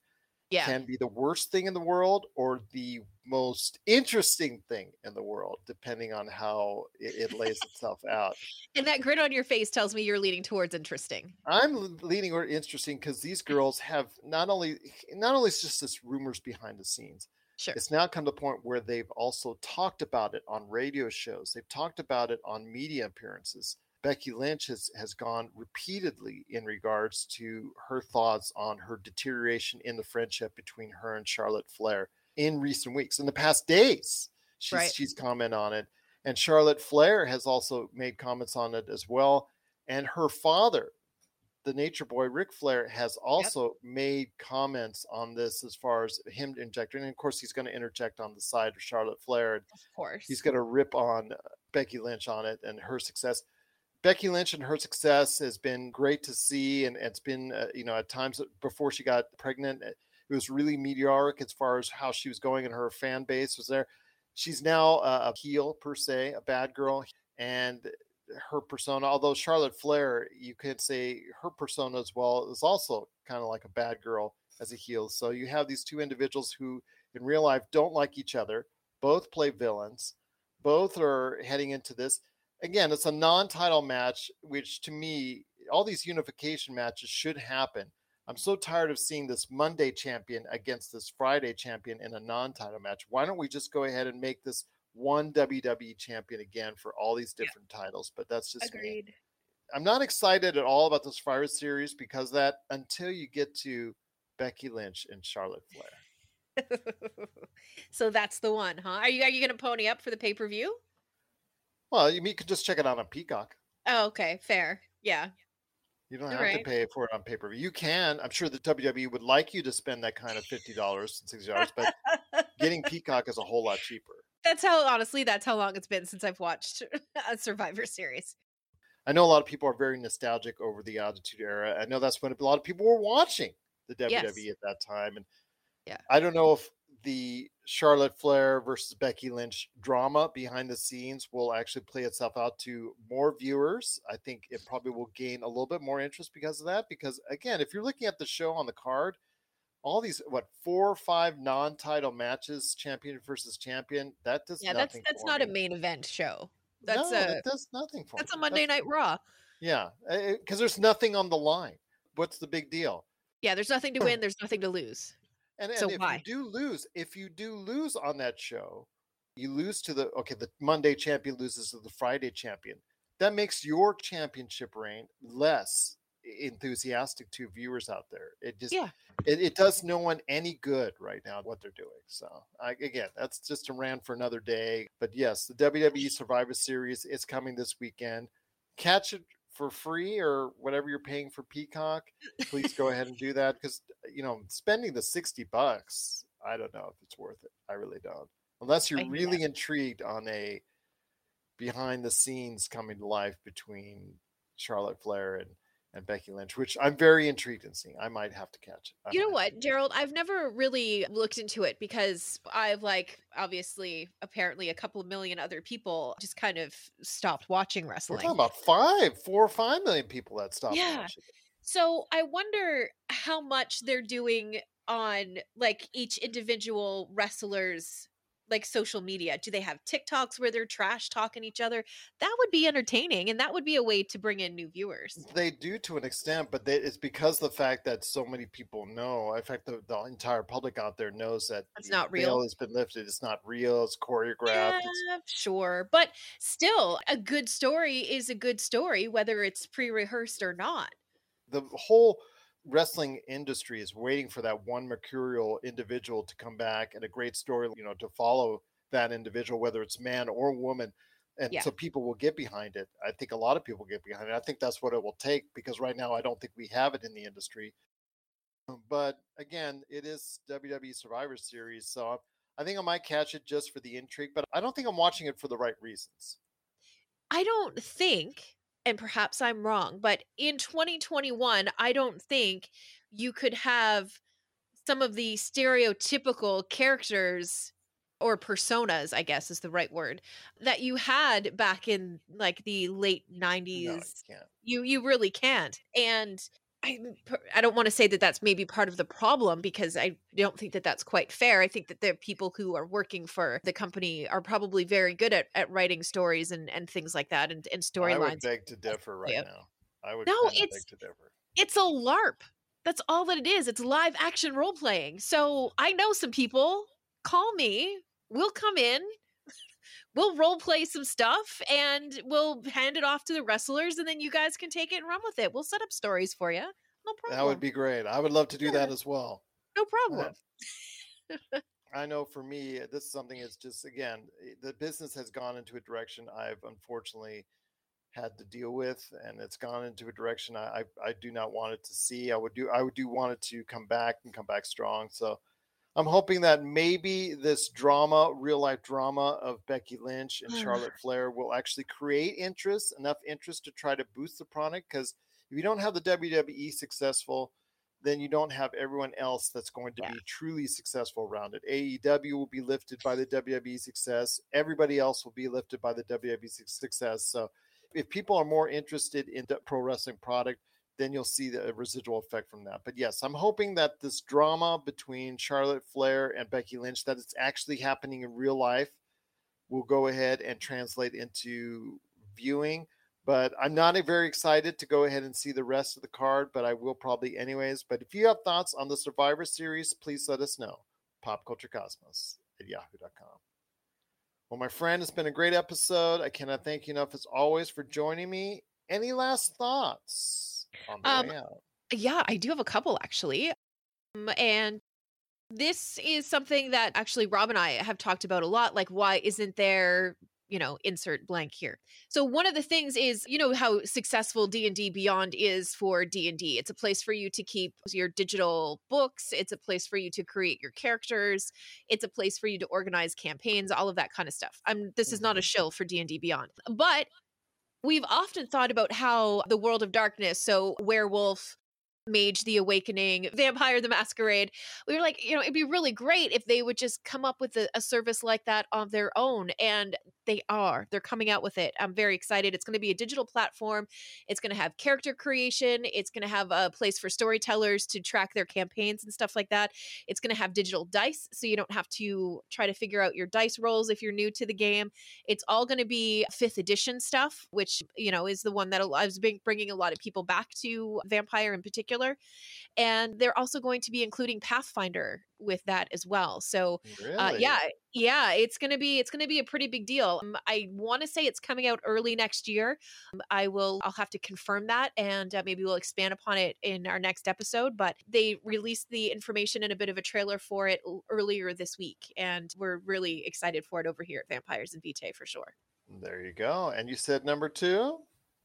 Yeah. can be the worst thing in the world or the most interesting thing in the world, depending on how it, it lays itself out. And that grin on your face tells me you're leaning towards interesting. I'm leaning toward interesting because these mm. girls have not only not only is just this rumors behind the scenes. Sure. It's now come to the point where they've also talked about it on radio shows. They've talked about it on media appearances. Becky Lynch has, has gone repeatedly in regards to her thoughts on her deterioration in the friendship between her and Charlotte Flair in recent weeks. In the past days, she's Right. she's commented on it. And Charlotte Flair has also made comments on it as well. And her father, the nature boy Ric Flair, has also made comments on this as far as him injecting. And of course, he's going to interject on the side of Charlotte Flair. Of course. He's going to rip on Becky Lynch on it and her success. Becky Lynch and her success has been great to see, and it's been uh, you know at times before she got pregnant, it was really meteoric as far as how she was going, and her fan base was there. She's now a heel per se, a bad girl, and her persona. Although Charlotte Flair, you could say her persona as well is also kind of like a bad girl as a heel. So you have these two individuals who, in real life, don't like each other. Both play villains. Both are heading into this again, it's a non-title match, which to me, all these unification matches should happen. I'm so tired of seeing this Monday champion against this Friday champion in a non-title match. Why don't we just go ahead and make this one WWE champion again for all these different titles? But that's just me. Agreed. I'm not excited at all about this Fire series because that until you get to Becky Lynch and Charlotte Flair. so that's the one, huh? Are you are you gonna pony up for the pay per view? Well, you, you could just check it out on Peacock. Oh, okay, fair. Yeah. You don't have right. to pay for it on pay per view. You can. I'm sure the WWE would like you to spend that kind of fifty dollars and sixty dollars, but getting Peacock is a whole lot cheaper. That's how honestly, that's how long it's been since I've watched a Survivor series. I know a lot of people are very nostalgic over the Attitude Era. I know that's when a lot of people were watching the WWE Yes. at that time, and Yeah. I don't know if the Charlotte Flair versus Becky Lynch drama behind the scenes will actually play itself out to more viewers. I think it probably will gain a little bit more interest because of that. Because again, if you're looking at the show on the card, all these what four or five non-title matches, champion versus champion, that does Yeah, that's that's not a main event show. That's no, a it does nothing for that's me. a Monday Night Raw. Yeah, eh, eh, because there's nothing on the line. What's the big deal? Yeah, there's nothing to win. There's nothing to lose. And, and So if why? you do lose, if you do lose on that show, you lose to the okay, the Monday champion loses to the Friday champion. That makes your championship reign less enthusiastic to viewers out there. It just Yeah. it, it does no one any good right now what they're doing. So I, again, that's just a rant for another day. But yes, the WWE Survivor Series is coming this weekend. Catch it for free or whatever you're paying for Peacock. Please go ahead and do that because uh, you know spending the sixty bucks. I don't know if it's worth it. I really don't. Unless you're really intrigued on a behind the scenes coming to life between Charlotte Flair and and Becky Lynch, which I'm very intrigued in seeing. I might have to catch it. I You know what, Gerald? I've never really looked into it because I've like obviously apparently a couple of million other people just kind of stopped watching wrestling. We're talking about five, four or five million people that stopped Yeah. watching. So I wonder how much they're doing on like each individual wrestler's like social media. Do they have TikToks where they're trash talking each other? That would be entertaining and that would be a way to bring in new viewers. They do to an extent, but they, it's because the fact that so many people know. In fact, the, the entire public out there knows that It's not real. has been lifted. It's not real. It's choreographed. It's sure. But still, a good story is a good story, whether it's pre rehearsed or not. the whole wrestling industry is waiting for that one mercurial individual to come back and a great story, you know, to follow that individual, whether it's man or woman. And Yeah. so people will get behind it. I think a lot of people get behind it. I think that's what it will take because right now I don't think we have it in the industry. Um, but again, it is WWE Survivor Series, so I think I might catch it just for the intrigue, but I don't think I'm watching it for the right reasons. I don't think, and perhaps I'm wrong, but in 2021, I don't think you could have some of the stereotypical characters or personas, I guess is the right word, that you had back in like the late 90s. No, you you you really can't and I, mm, I don't want to say that that's maybe part of the problem because I don't think that that's quite fair. I think that the people who are working for the company are probably very good at, at writing stories and, and things like that and, and I would storylines. beg to differ right now. I would No, kinda beg to differ. It's a LARP. That's all that it is. It's live action role playing. So I know some people. Call me. We'll come in. We'll role play some stuff and we'll hand it off to the wrestlers and then you guys can take it and run with it. We'll set up stories for you. No problem. That would be great. I would love to do that as well. no problem. I know for me, uh, this is something that's just again, eh, the business has gone into a direction I've unfortunately had to deal with, and it's gone into a direction I, I, I do not want it to see. I would do I would do want it to come back and come back strong. So I'm hoping that maybe this drama, real life drama of Becky Lynch and mm. Charlotte Flair will actually create interest, enough interest to try to boost the product. Because if you don't have the WWE successful, then you don't have everyone else that's going to be truly successful around it. AEW will be lifted by the WWE success. Everybody else will be lifted by the WWE success. So if people are more interested in the pro wrestling product, then you'll see the residual effect from that. But yes, I'm hoping that this drama between Charlotte Flair and Becky Lynch, that it's actually happening in real life, will go ahead and translate into viewing. But I'm not very excited to go ahead and see the rest of the card, but I will probably anyways. But if you have thoughts on the Survivor Series, please let us know. PopCultureCosmos at yahoo.com. Well, my friend, it's been a great episode. I cannot thank you enough as always for joining me. Any last thoughts on the Um, way out? Yeah, I do have a couple actually. Um, and this is something that actually Rob and I have talked about a lot. Like, why isn't there, you know, insert blank here? So one of the things is, you know, how successful D and D Beyond is for D and D. It's a place for you to keep your digital books. It's a place for you to create your characters. It's a place for you to organize campaigns, all of that kind of stuff. I'm. This is not a shill for D and D Beyond, but we've often thought about how the world of darkness, so werewolf, mage the awakening vampire the masquerade. We were like you know it'd be really great if they would just come up with a, a service like that on their own and they are. They're coming out with it. I'm very excited. It's going to be a digital platform. It's going to have character creation. It's going to have a place for storytellers to track their campaigns and stuff like that. It's going to have digital dice so you don't have to try to figure out your dice rolls if you're new to the game. It's all going to be fifth edition stuff which you know is the one that lot- is bringing a lot of people back to vampire in particular particular. And they're also going to be including Pathfinder with that as well. So uh, yeah, yeah, it's gonna be it's gonna be a pretty big deal. Um, I want to say it's coming out early next year. Um, I will I'll have to confirm that, and uh, maybe we'll expand upon it in our next episode. But they released the information and a bit of a trailer for it earlier this week, and we're really excited for it over here at Vampires and Vitae for sure. There you go. And you said number two?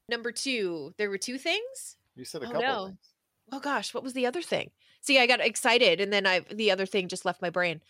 Number two, there were two things. You said a Oh, couple. no. things. Oh gosh, what was the other thing? See, I got excited and then I the other thing just left my brain.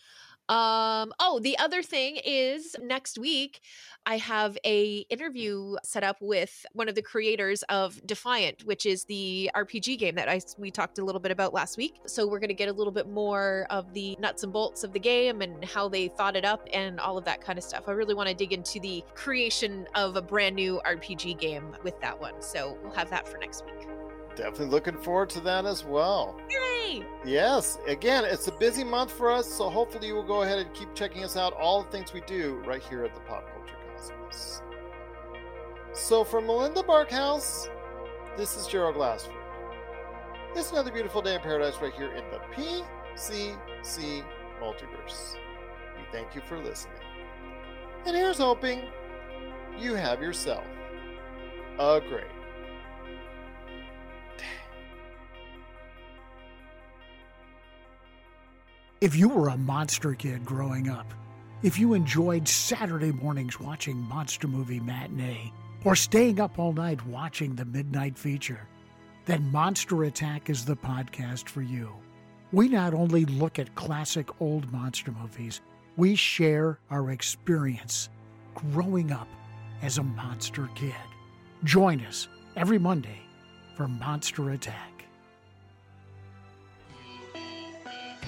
Um oh, the other thing is next week I have a interview set up with one of the creators of Defiant, which is the RPG game that I we talked a little bit about last week. So we're going to get a little bit more of the nuts and bolts of the game and how they thought it up and all of that kind of stuff. I really want to dig into the creation of a brand new RPG game with that one. So we'll have that for next week. Definitely looking forward to that as well. Yay! Yes, again, it's a busy month for us, so hopefully you will go ahead and keep checking us out, all the things we do right here at the Pop Culture Cosmos. So, from Melinda Barkhouse, this is Gerald Glassford. It's another beautiful day in paradise right here in the PCC multiverse. We thank you for listening. And here's hoping you have yourself a great If you were a monster kid growing up, if you enjoyed Saturday mornings watching Monster Movie Matinee, or staying up all night watching the Midnight Feature, then Monster Attack is the podcast for you. We not only look at classic old monster movies, we share our experience growing up as a monster kid. Join us every Monday for Monster Attack.